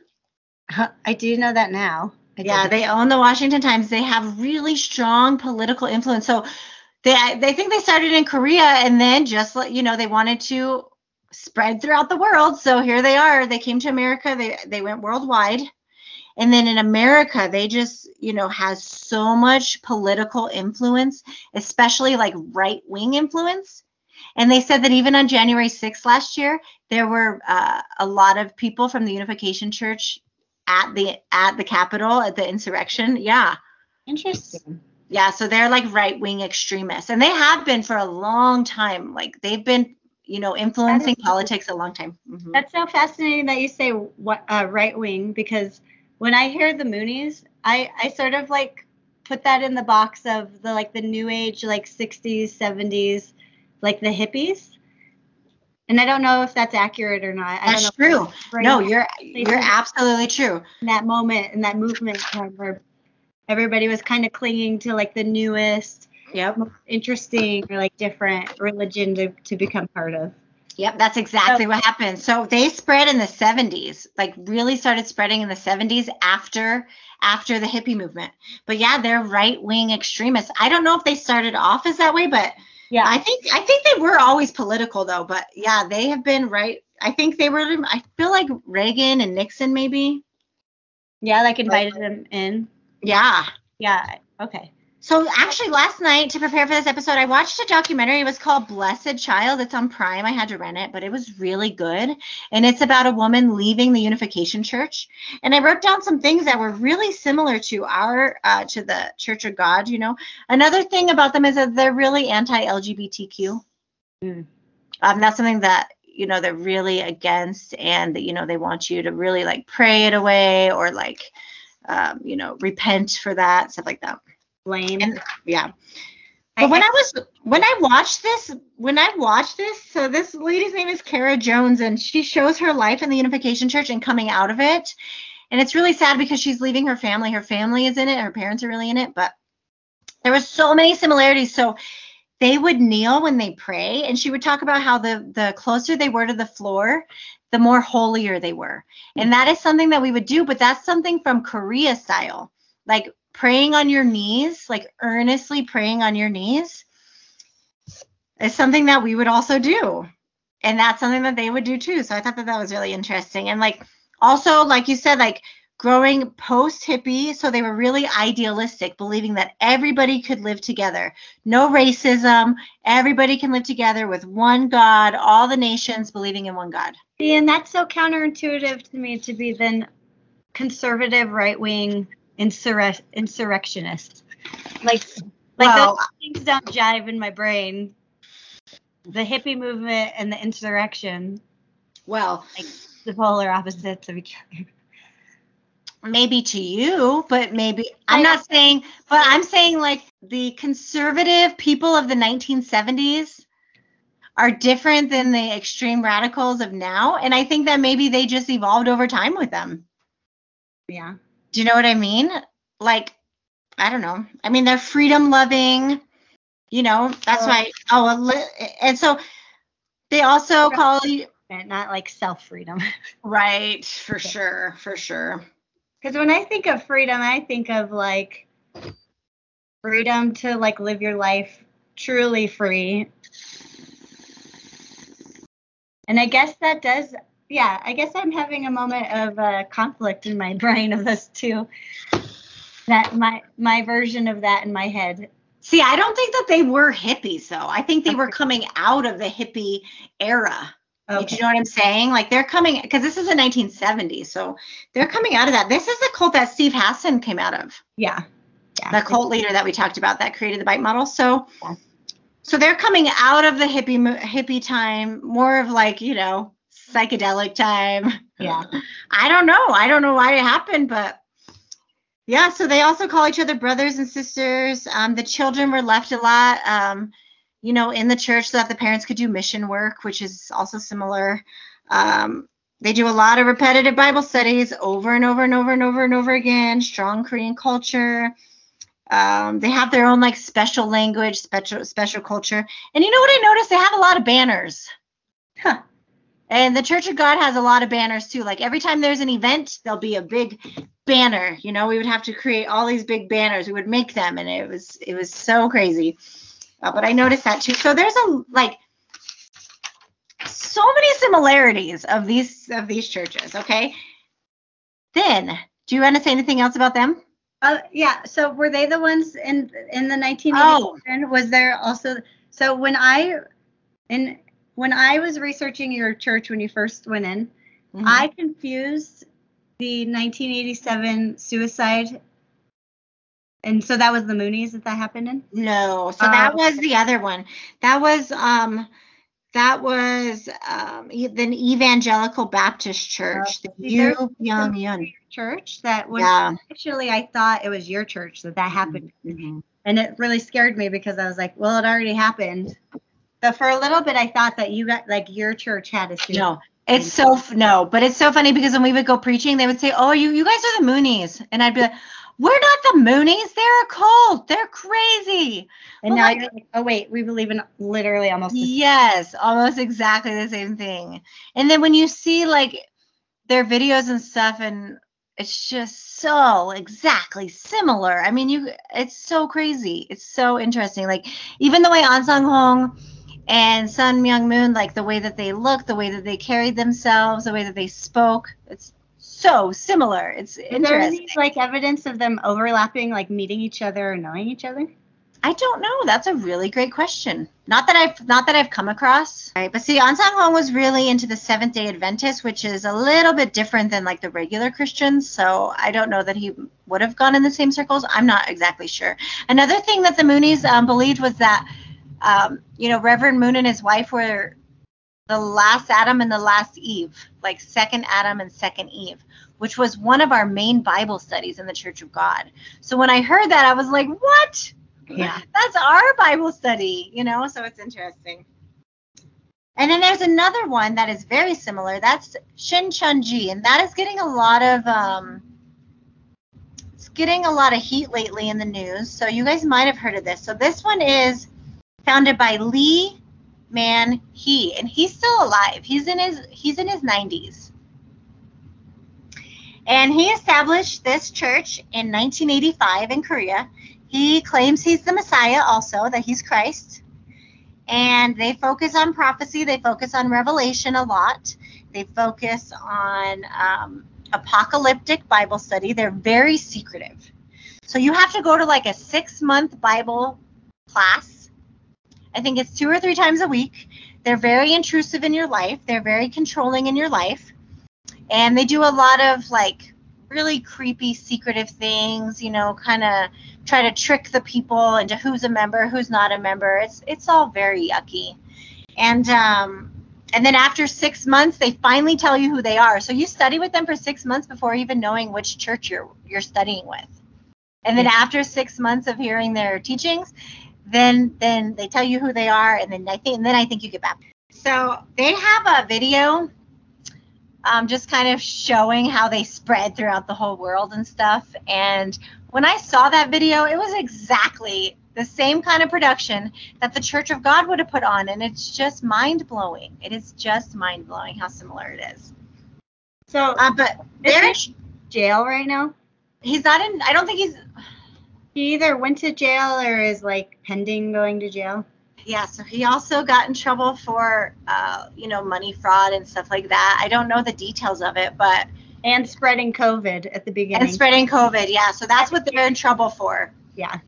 I do know that now. I Yeah, didn't. they own the Washington Times. They have really strong political influence. So they they think they started in Korea and then just you know they wanted to spread throughout the world. So here they are. They came to America. They they went worldwide. And then in America, they just, you know, has so much political influence, especially like right wing influence. And they said that even on January 6th last year, there were uh, a lot of people from the Unification Church at the at the Capitol at the insurrection. Yeah. Interesting. Yeah, so they're like right wing extremists, and they have been for a long time. Like they've been, you know, influencing politics a long time. Mhm. That's so fascinating that you say what uh, right wing because when I hear the Moonies, I I sort of like put that in the box of the like the new age like 60s 70s like the hippies. And I don't know if that's accurate or not. I That's don't know true. No, you're you're absolutely true. in that moment in that movement where everybody was kind of clinging to like the newest, Yep. most interesting or like different religion to, to become part of. Yep, that's exactly what happened. So they spread in the 70s, like really started spreading in the 70s after after the hippie movement. But yeah, they're right-wing extremists. I don't know if they started off as that way, but Yeah. I think I think they were always political though, but yeah, they have been right. I think they were I feel like Reagan and Nixon maybe. Yeah, like invited them in. Yeah. Yeah. Okay. So actually, last night to prepare for this episode, I watched a documentary. It was called Blessed Child. It's on Prime. I had to rent it, but it was really good. And it's about a woman leaving the Unification Church. And I wrote down some things that were really similar to our uh, to the Church of God. You know, another thing about them is that they're really anti-LGBTQ. Mm. Um, that's something that you know they're really against, and you know they want you to really like pray it away or like um, you know repent for that stuff like that. Blame. And yeah. I- But when I- I was when I watched this, when I watched this, so this lady's name is Cara Jones, and she shows her life in the Unification Church and coming out of it. And it's really sad because she's leaving her family. Her family is in it, her parents are really in it, but there was so many similarities. So they would kneel when they pray, and she would talk about how the the closer they were to the floor, the more holier they were. And that is something that we would do, but that's something from Korea style. Like praying on your knees, like earnestly praying on your knees, is something that we would also do. And that's something that they would do too. So I thought that that was really interesting. And like also, like you said, like growing post hippie. So they were really idealistic, believing that everybody could live together. No racism. Everybody can live together with one God, all the nations believing in one God. See, and that's so counterintuitive to me to be then conservative right wing insurre- insurrectionist. Like, like Well- those things don't jive in my brain. The hippie movement and the insurrection, Well, like the polar opposites of each other. Maybe to you, but maybe I'm not saying, but I'm saying like the conservative people of the 1970s are different than the extreme radicals of now. And I think that maybe they just evolved over time with them. Yeah. Do you know what I mean? Like, I don't know. I mean, they're freedom loving, you know, that's Oh. why. Oh, li- and so they also call you, not like self freedom. right, for sure, for sure. Because when I think of freedom, I think of like freedom to like live your life truly free. And I guess that does, yeah, I guess I'm having a moment of uh, conflict in my brain of those two. That my my version of that in my head. See, I don't think that they were hippies though. I think they were coming out of the hippie era. Do you know what I'm saying? Like they're coming because this is the 1970s, so they're coming out of that. This is the cult that Steve Hassan came out of, Yeah. Yeah. the cult leader that we talked about that created the bite model. So, Yeah. so they're coming out of the hippie hippie time, more of like you know psychedelic time. Yeah. I don't know. I don't know why it happened, but yeah. So they also call each other brothers and sisters. Um, the children were left a lot, um, you know, in the church so that the parents could do mission work, which is also similar. Um, they do a lot of repetitive Bible studies over and over and over and over and over again. Strong Korean culture. Um, they have their own like special language, special special culture. And you know what I noticed? They have a lot of banners. Huh. And the Church of God has a lot of banners too. Like every time there's an event, there'll be a big banner. You know, we would have to create all these big banners. We would make them, and it was it was so crazy. But I noticed that too. So there's a like so many similarities of these of these churches. Okay. Then, do you want to say anything else about them? Uh, yeah. So were they the ones in in the 1987? Oh. Was there also? So when I in when I was researching your church when you first went in, Mm-hmm. I confused the 1987 suicide, and so that was the Moonies that that happened in. No, so that Oh. was the other one. That was um that was um the Evangelical Baptist Church. the there's Yoo Byung-eun. Church that was Yeah. actually I thought it was your church that that happened, Mhm. and it really scared me because I was like, well, it already happened. But for a little bit, I thought that you got like your church had a. No, it's so no, but it's so funny because when we would go preaching, they would say, "Oh, you you guys are the Moonies," and I'd be like, "We're not the Moonies. They're a cult. They're crazy." And Well, now like- you're like, oh wait, we believe in literally almost. Yes, almost exactly the same thing. And then when you see like their videos and stuff and it's just so exactly similar. I mean, you it's so crazy. It's so interesting. Like even the way An Sang-hong and Sun Myung Moon, like the way that they look, the way that they carried themselves, the way that they spoke, it's so similar. It's Is there any like evidence of them overlapping, like meeting each other or knowing each other? I don't know. That's a really great question. Not that I've not that I've come across. Right. But see, An Sang Hong was really into the Seventh Day Adventist, which is a little bit different than like the regular Christians. So I don't know that he would have gone in the same circles. I'm not exactly sure. Another thing that the Moonies um, believed was that, um, you know, Reverend Moon and his wife were the last Adam and the last Eve, like second Adam and second Eve, which was one of our main Bible studies in the Church of God. So when I heard that, I was like, what? Yeah. That's our Bible study, you know, so it's interesting. And then there's another one that is very similar. That's Shincheonji, and that is getting a lot of um, it's getting a lot of heat lately in the news. So you guys might have heard of this. So this one is founded by Lee Man He, and he's still alive. He's in his he's in his 90s. And he established this church in 1985 in Korea. He claims he's the Messiah also, that he's Christ. And they focus on prophecy, they focus on revelation a lot. They focus on um, apocalyptic Bible study. They're very secretive. So you have to go to like a six month Bible class. I think it's two or three times a week. They're very intrusive in your life, they're very controlling in your life. And they do a lot of like really creepy, secretive things, you know, kind of try to trick the people into who's a member, who's not a member. It's it's all very yucky. And um and then after six months, they finally tell you who they are. So you study with them for six months before even knowing which church you're you're studying with. And then after six months of hearing their teachings, then then they tell you who they are, and then I think and then I think you get back. So they have a video um, just kind of showing how they spread throughout the whole world and stuff. And when I saw that video, it was exactly the same kind of production that the Church of God would have put on, and it's just mind blowing. It is just mind blowing how similar it is. So Uh, but Is there, he- jail right now. he's not in. I don't think he's. He either went to jail or is like pending going to jail. Yeah, so he also got in trouble for, uh, you know, money fraud and stuff like that. I don't know the details of it, but And spreading COVID at the beginning. and spreading COVID. Yeah, so that's what they're in trouble for. yeah.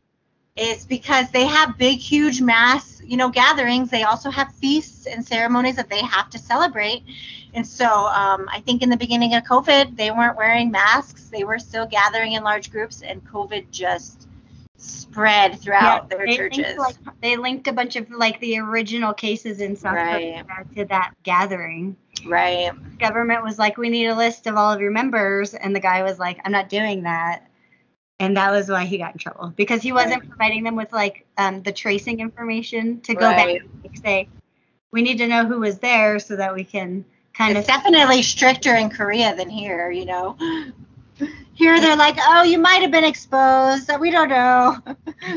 is because they have big, huge mass, you know, gatherings. They also have feasts and ceremonies that they have to celebrate. And so um, I think in the beginning of COVID, they weren't wearing masks. They were still gathering in large groups, and COVID just spread throughout their they churches. Linked, like, they linked a bunch of like the original cases in South Right. Korea to that gathering. right. Government was like, we need a list of all of your members, and the guy was like, I'm not doing that. And that was why he got in trouble because he wasn't providing them with like um, the tracing information to go Right. back and say, we need to know who was there so that we can kind It's of definitely stricter in Korea than here, you know. Here they're like, oh, you might have been exposed. We don't know.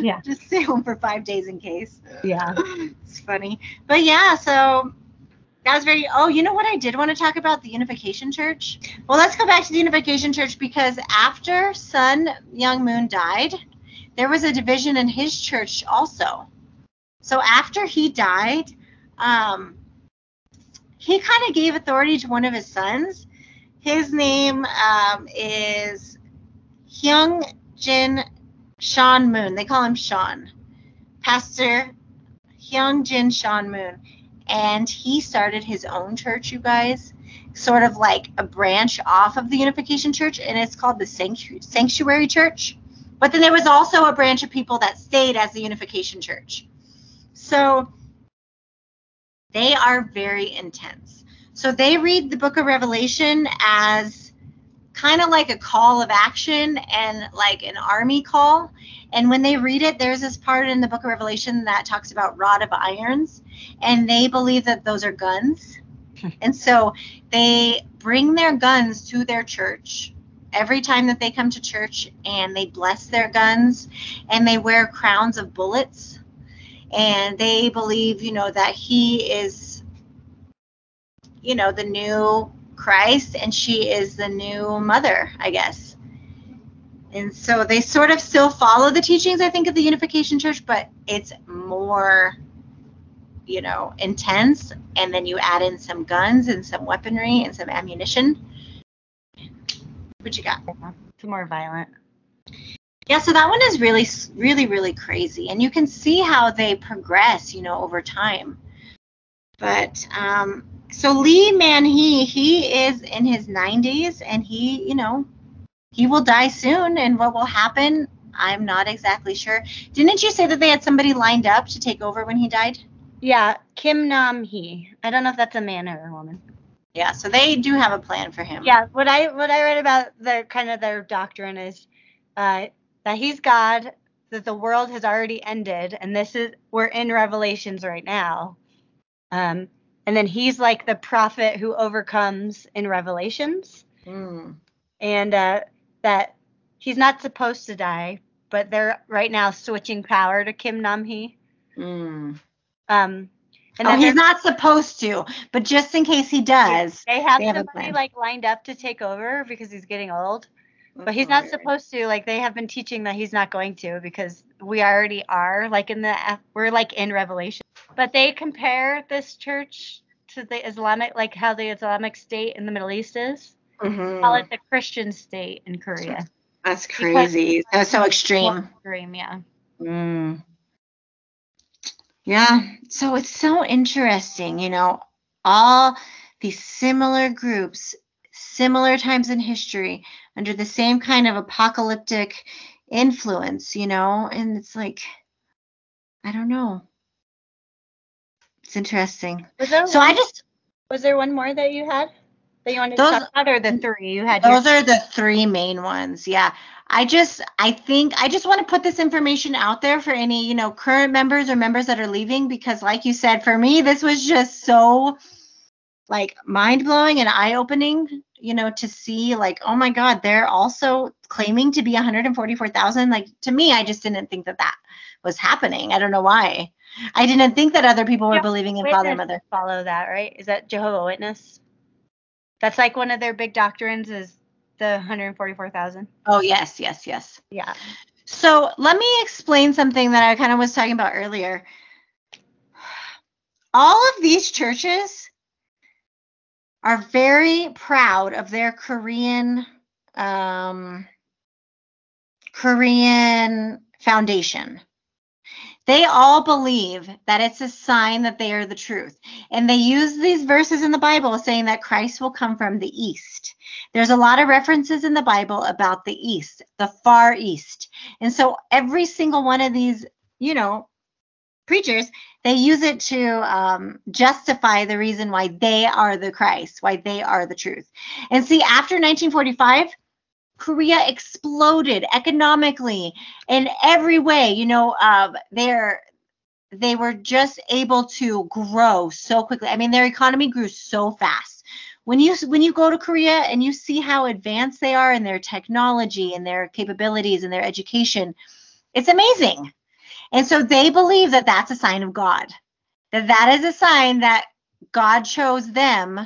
Yeah. Just stay home for five days in case. yeah. it's funny. But yeah, so that was very. Oh, you know what I did want to talk about? The Unification Church. Well, let's go back to the Unification Church because after Sun Myung Moon died, there was a division in his church also. So after he died, um, he kind of gave authority to one of his sons. His name um, is Hyung Jin Sean Moon. They call him Sean. Pastor Hyung Jin Sean Moon. And he started his own church, you guys, sort of like a branch off of the Unification Church, and it's called the Sanctuary Church. But then there was also a branch of people that stayed as the Unification Church. So they are very intense. So they read the book of Revelation as kind of like a call of action and like an army call. And when they read it, there's this part in the book of Revelation that talks about rod of irons, and they believe that those are guns. and so they bring their guns to their church every time that they come to church, and they bless their guns, and they wear crowns of bullets. And they believe, you know, that he is, you know, the new Christ, and she is the new mother, I guess. And so they sort of still follow the teachings, I think, of the Unification Church, but it's more, you know, intense. And then you add in some guns and some weaponry and some ammunition. What you got? It's more violent. Yeah, so that one is really, really, really crazy, and you can see how they progress, you know, over time. But um, so Lee Man-hee he is in his 90s, and he, you know, he will die soon, and what will happen, I'm not exactly sure. Didn't you say that they had somebody lined up to take over when he died? Yeah, Kim Nam Hee. I don't know if that's a man or a woman. Yeah, so they do have a plan for him. Yeah, what I what I read about their kind of their doctrine is uh, that he's God, that the world has already ended, and this is we're in Revelations right now. Um, and then he's like the prophet who overcomes in Revelations, Mm. and uh, that he's not supposed to die, but they're right now switching power to Kim Nam Hee. Mm. Um, and oh, he's not supposed to, but just in case he does. they have they have somebody like lined up to take over because he's getting old. But he's Oh, not supposed to. Like they have been teaching that he's not going to because we already are. Like in the we're like in Revelation. But they compare this church to the Islamic, like how the Islamic State in the Middle East is. Mhm. Call it the Christian state in Korea. That's crazy. that's so extreme. Extreme, yeah. Mm. Yeah. So it's so interesting, you know, all these similar groups, similar times in history, under the same kind of apocalyptic influence, you know, and it's like, I don't know. It's interesting. So one, I just, was there one more that you had that you wanted Those- to talk about, or the three you had? those your, are the three main ones. Yeah. I just, I think, I just want to put this information out there for any, you know, current members or members that are leaving because, like you said, for me, this was just so like mind blowing and eye opening, you know, to see like, oh my God, they're also claiming to be 144,000. Like to me, I just didn't think that that was happening. I don't know why. I didn't think that other people were Yeah, believing in Father and Mother. follow that, right? Is that Jehovah Witness? That's like one of their big doctrines is the 144,000. Oh, yes, yes, yes. Yeah. So let me explain something that I kind of was talking about earlier. All of these churches are very proud of their Korean um, Korean foundation. They all believe that it's a sign that they are the truth. And they use these verses in the Bible saying that Christ will come from the east. There's a lot of references in the Bible about the east, the far east. And so every single one of these, you know, preachers, they use it to um, justify the reason why they are the Christ, why they are the truth. And see, after 1945, Korea exploded economically in every way. You know, uh, they're they were just able to grow so quickly. I mean, their economy grew so fast. When you when you go to Korea and you see how advanced they are in their technology and their capabilities and their education, it's amazing. And so they believe that that's a sign of God. That that is a sign that God chose them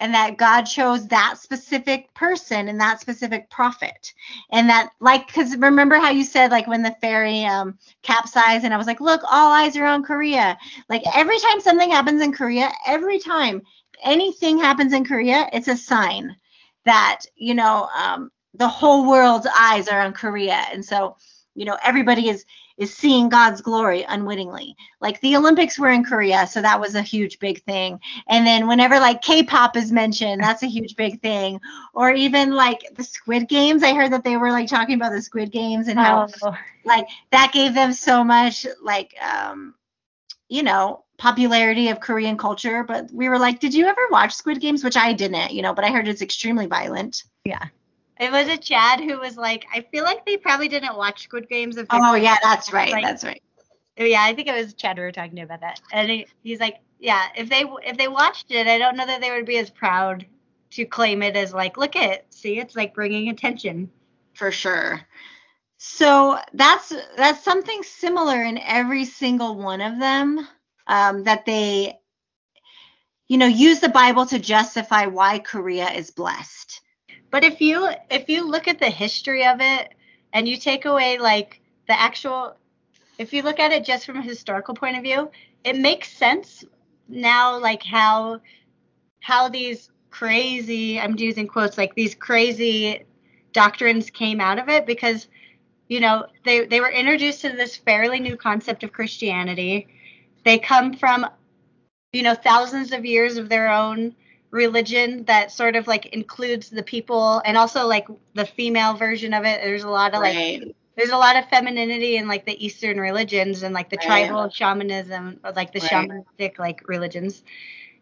and that God chose that specific person and that specific prophet. And that like cuz remember how you said like when the ferry um capsized and I was like, "Look, all eyes are on Korea." Like every time something happens in Korea, every time anything happens in Korea, it's a sign that, you know, um the whole world's eyes are on Korea. And so, you know, everybody is is seeing God's glory unwittingly. Like the Olympics were in Korea, so that was a huge big thing. And then whenever like K-pop is mentioned, that's a huge big thing. Or even like the Squid Games, I heard that they were like talking about the Squid Games and how Oh, like that gave them so much like um you know popularity of Korean culture. But we were like, did you ever watch Squid Games? Which I didn't, you know, but I heard it's extremely violent. It was a Chad who was like, I feel like they probably didn't watch Squid Games. If Oh yeah, that's right. Like- that's right. yeah, I think it was Chad we were talking to about that, and he, he's like, yeah, if they if they watched it, I don't know that they would be as proud to claim it as like, look at, see, it's like bringing attention. for sure. So that's that's something similar in every single one of them um, that they, you know, use the Bible to justify why Korea is blessed. But if you if you look at the history of it and you take away like the actual if you look at it just from a historical point of view, it makes sense now like how how these crazy I'm using quotes like these crazy doctrines came out of it because you know they they were introduced to this fairly new concept of Christianity. They come from you know thousands of years of their own religion that sort of like includes the people and also like the female version of it. There's a lot of like Right. there's a lot of femininity in like the Eastern religions and like the Right. tribal shamanism, or like the Right. shamanistic like religions.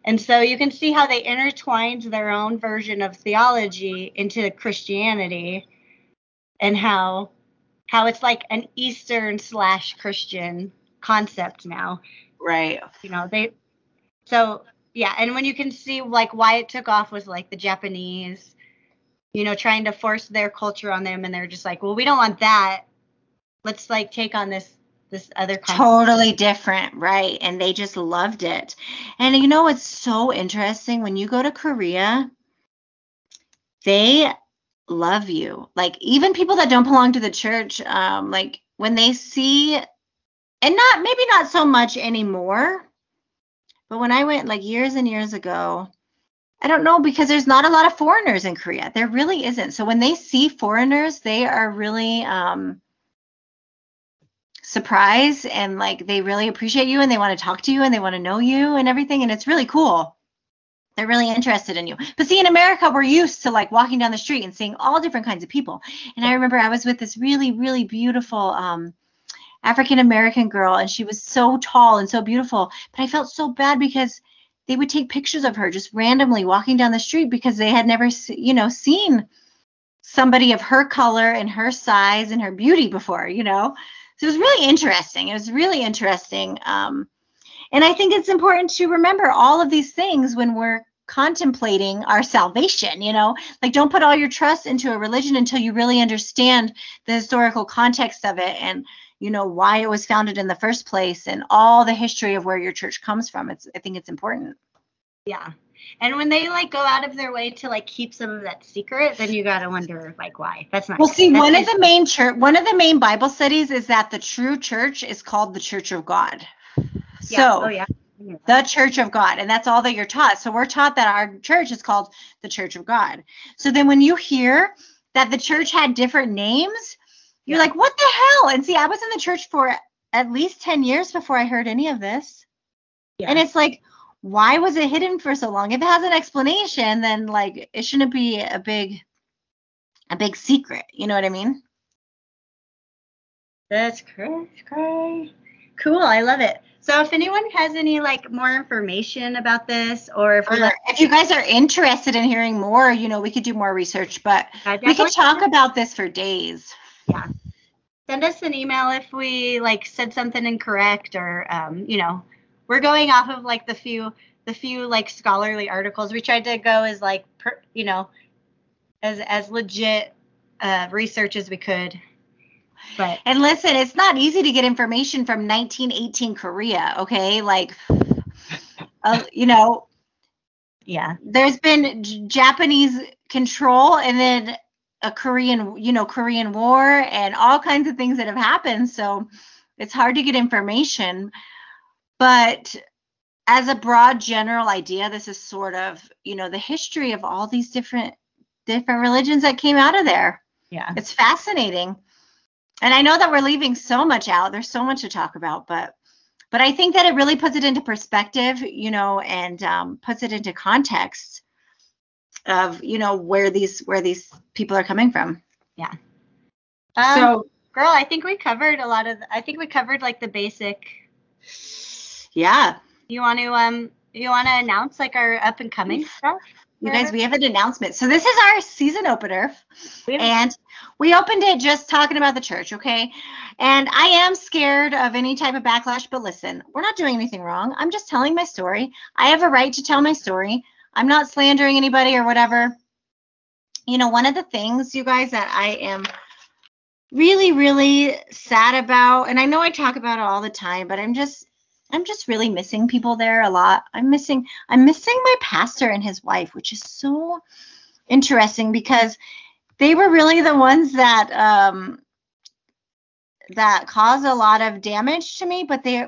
And so you can see how they intertwined their own version of theology into Christianity and how how it's like an Eastern slash Christian concept now. Right. You know, they so yeah, and when you can see like why it took off was like the Japanese, you know, trying to force their culture on them and they're just like, Well, we don't want that. Let's like take on this this other. Totally different, right? And they just loved it. And you know what's so interesting? When you go to Korea, they love you. Like even people that don't belong to the church, um, like when they see, and not maybe not so much anymore, but when I went like years and years ago, I don't know because there's not a lot of foreigners in Korea. There really isn't. So when they see foreigners, they are really um surprised and like they really appreciate you and they want to talk to you and they want to know you and everything and it's really cool. They're really interested in you. But see in America we're used to like walking down the street and seeing all different kinds of people. And I remember I was with this really really beautiful um African American girl and she was so tall and so beautiful, but I felt so bad because they would take pictures of her just randomly walking down the street because they had never you know seen somebody of her color and her size and her beauty before, you know. So it was really interesting. It was really interesting. Um, and I think it's important to remember all of these things when we're contemplating our salvation, you know, like don't put all your trust into a religion until you really understand the historical context of it and, you know, why it was founded in the first place and all the history of where your church comes from. It's, I think it's important. Yeah. And when they like go out of their way to like keep some of that secret, then you gotta wonder like why. That's not Well, good. see, That's one of the main church, one of the main Bible studies is that the true church is called the Church of God. yeah. So oh yeah. the Church of God, and that's all that you're taught. So we're taught that our church is called the Church of God. So then when you hear that the church had different names, you're Yeah. like, what the hell? And see, I was in the church for at least 10 years before I heard any of this. Yeah. And it's like, why was it hidden for so long? If it has an explanation, then like it shouldn't be a big a big secret. You know what I mean? That's cray. Cool. I love it. So if anyone has any like more information about this, or if if you guys are interested in hearing more, you know, we could do more research, but we could talk about this for days. Send us an email if we like said something incorrect, or um, you know, we're going off of like the few the few like scholarly articles. We tried to go as like per, you know, as as legit uh, research as we could. But And listen, it's not easy to get information from 1918 Korea, okay? Like, uh, you know, yeah, there's been J- Japanese control and then a Korean, you know, Korean war and all kinds of things that have happened. So it's hard to get information. But as a broad general idea, this is sort of, you know, the history of all these different different religions that came out of there. yeah. It's fascinating. And I know that we're leaving so much out. There's so much to talk about, but but I think that it really puts it into perspective, you know, and um, puts it into context of, you know, where these where these people are coming from. Yeah. Um, so girl, I think we covered a lot of. I think we covered like the basic. yeah, You want to um, you want to announce like our up and coming stuff? you guys, we have an announcement. So this is our season opener. And we opened it just talking about the church, okay? And I am scared of any type of backlash, but listen, we're not doing anything wrong. I'm just telling my story. I have a right to tell my story. I'm not slandering anybody or whatever. You know, one of the things, you guys, that I am really, really sad about, and I know I talk about it all the time, but I'm just I'm just really missing people there a lot. I'm missing I'm missing my pastor and his wife, which is so interesting because they were really the ones that um that caused a lot of damage to me, but they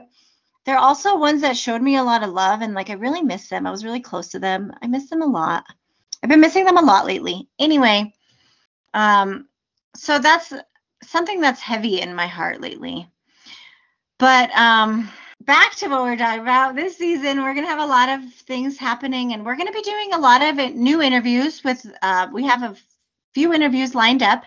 they're also ones that showed me a lot of love and like I really miss them. I was really close to them. I miss them a lot. I've been missing them a lot lately. Anyway, Um, so that's something that's heavy in my heart lately. But um, back to what we're talking about this season, we're going to have a lot of things happening, and we're going to be doing a lot of new interviews with. Uh, we have a few interviews lined up.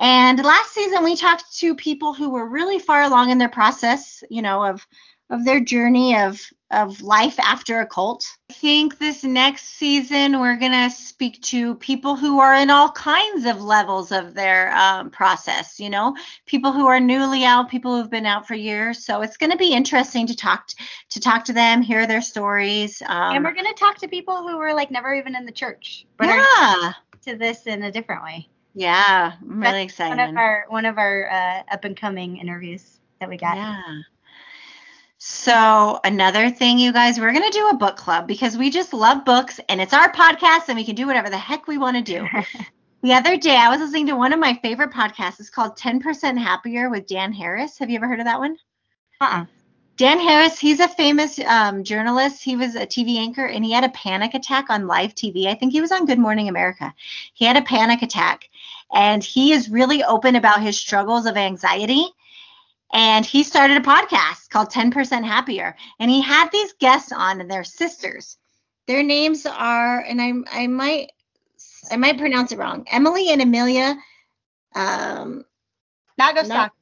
And last season, we talked to people who were really far along in their process, you know, of of their journey of of life after a cult. I think this next season we're gonna speak to people who are in all kinds of levels of their um, process. You know, people who are newly out, people who've been out for years. So it's gonna be interesting to talk to, to talk to them, hear their stories. Um, and we're gonna talk to people who were like never even in the church, but are yeah, to this in a different way. yeah, I'm really One excited. of our one of our uh, up and coming interviews that we got. Yeah. So another thing, you guys, we're gonna do a book club because we just love books and it's our podcast and we can do whatever the heck we want to do. the other day, I was listening to one of my favorite podcasts. It's called 10% Happier with Dan Harris. Have you ever heard of that one? Uh-uh. Dan Harris, he's a famous um, journalist. He was a TV anchor and he had a panic attack on live TV. I think he was on Good Morning America. He had a panic attack and he is really open about his struggles of anxiety. And he started a podcast called 10% Happier. And he had these guests on and they're sisters. Their names are, and I, I might I might pronounce it wrong. Emily and Amelia um, Nagasaki.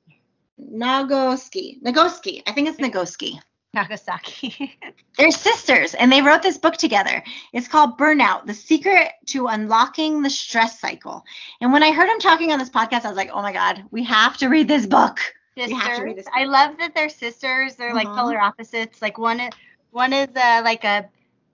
Nagoski. Nagoski. I think it's Nagoski. Nagasaki. They're sisters and they wrote this book together. It's called Burnout The Secret to Unlocking the Stress Cycle. And when I heard him talking on this podcast, I was like, oh my God, we have to read this book. We have to read sisters. I love that they're sisters. They're like Mhm. polar opposites. Like one is one is uh, like a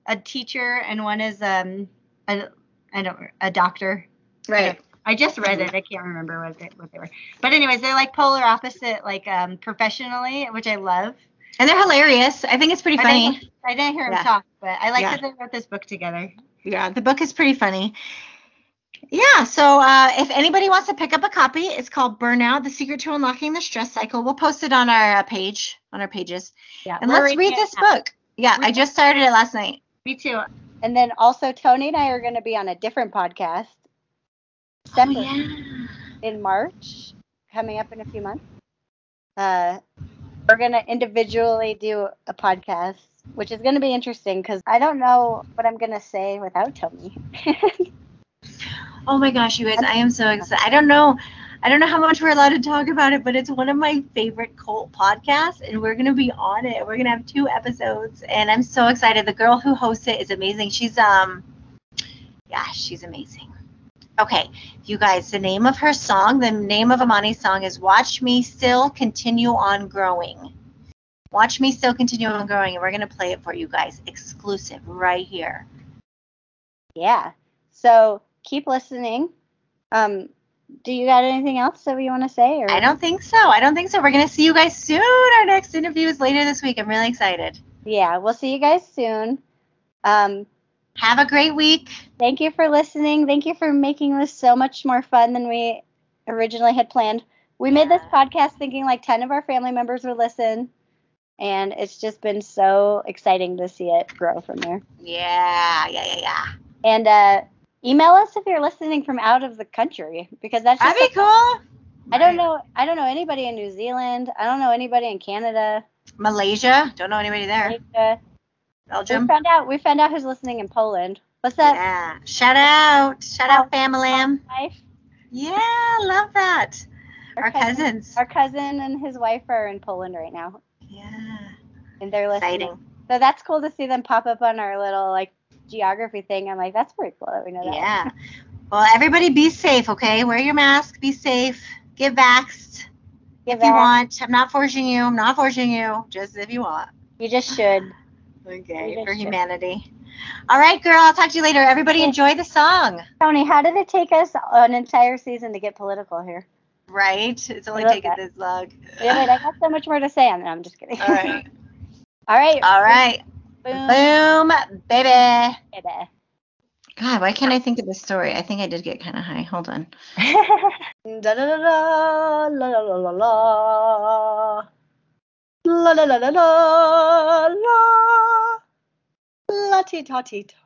a teacher and one is um a I don't a doctor. Right. I just read it. I can't remember what they, what they were. But anyways, they're like polar opposite, like um professionally, which I love. And they're hilarious. I think it's pretty I funny. didn't, I didn't hear them Yeah. talk, but I like Yeah. that they wrote this book together. Yeah, the book is pretty funny. Yeah, so uh, if anybody wants to pick up a copy, it's called Burnout: The Secret to Unlocking the Stress Cycle. We'll post it on our uh, page, on our pages, Yeah. and let's read this now. book. Yeah, I just started it last night. Me too. And then also Toni and I are going to be on a different podcast. Oh, yeah. in March, coming up in a few months. Uh, we're gonna individually do a podcast, which is gonna be interesting because I don't know what I'm gonna say without Toni. Oh my gosh, you guys, I am so excited. I don't know. I don't know how much we're allowed to talk about it, but it's one of my favorite cult podcasts, and we're gonna be on it. We're gonna have two episodes, and I'm so excited. The girl who hosts it is amazing. She's um, yeah, she's amazing. Okay, you guys, the name of her song, the name of Amonnie's song is "Watch Me Still Continue on Growing." Watch me still continue on growing, and we're gonna play it for you guys, exclusive right here. yeah. So keep listening. Um, do you got anything else that you want to say? Or I don't think so. I don't think so. We're gonna see you guys soon. Our next interview is later this week. I'm really excited. Yeah, we'll see you guys soon. Um, Have a great week. thank you for listening. Thank you for making this so much more fun than we originally had planned. We made this podcast thinking like 10 of our family members would listen, and it's just been so exciting to see it grow from there. Yeah, yeah, yeah, yeah. And uh, email us if you're listening from out of the country because that's just That'd be cool. I don't know I don't know anybody in New Zealand. I don't know anybody in Canada. Malaysia. Don't know anybody there. Malaysia. We found out we found out who's listening in Poland. What's that? Yeah. Shout out. Shout out, family. Wife? Yeah, love that. Our cousin- cousins. Our cousin and his wife are in Poland right now, Yeah. and they're listening. Exciting. So that's cool to see them pop up on our little like geography thing. I'm like, that's pretty cool that we know that. Yeah. Well, everybody be safe, okay? Wear your mask. Be safe. Get vaxxed Give if you want. I'm not forcing you. I'm not forcing you. Just if you want. You just should. Okay, You for should. humanity. All right, girl. I'll talk to you later. Everybody enjoy the song. Toni, how did it take us an entire season to get political here? Right? It's only taken that. this long. Wait, wait, I got so much more to say on that. I'm just kidding. All right. All right. All right. Boom. Boom, baby. baby. God, why can't I think of this story? I think I did get kind of high. Hold on. da da da da la la la la la la la la la la la la ti ta ti ta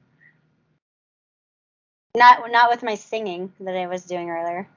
Not not with my singing that I was doing earlier.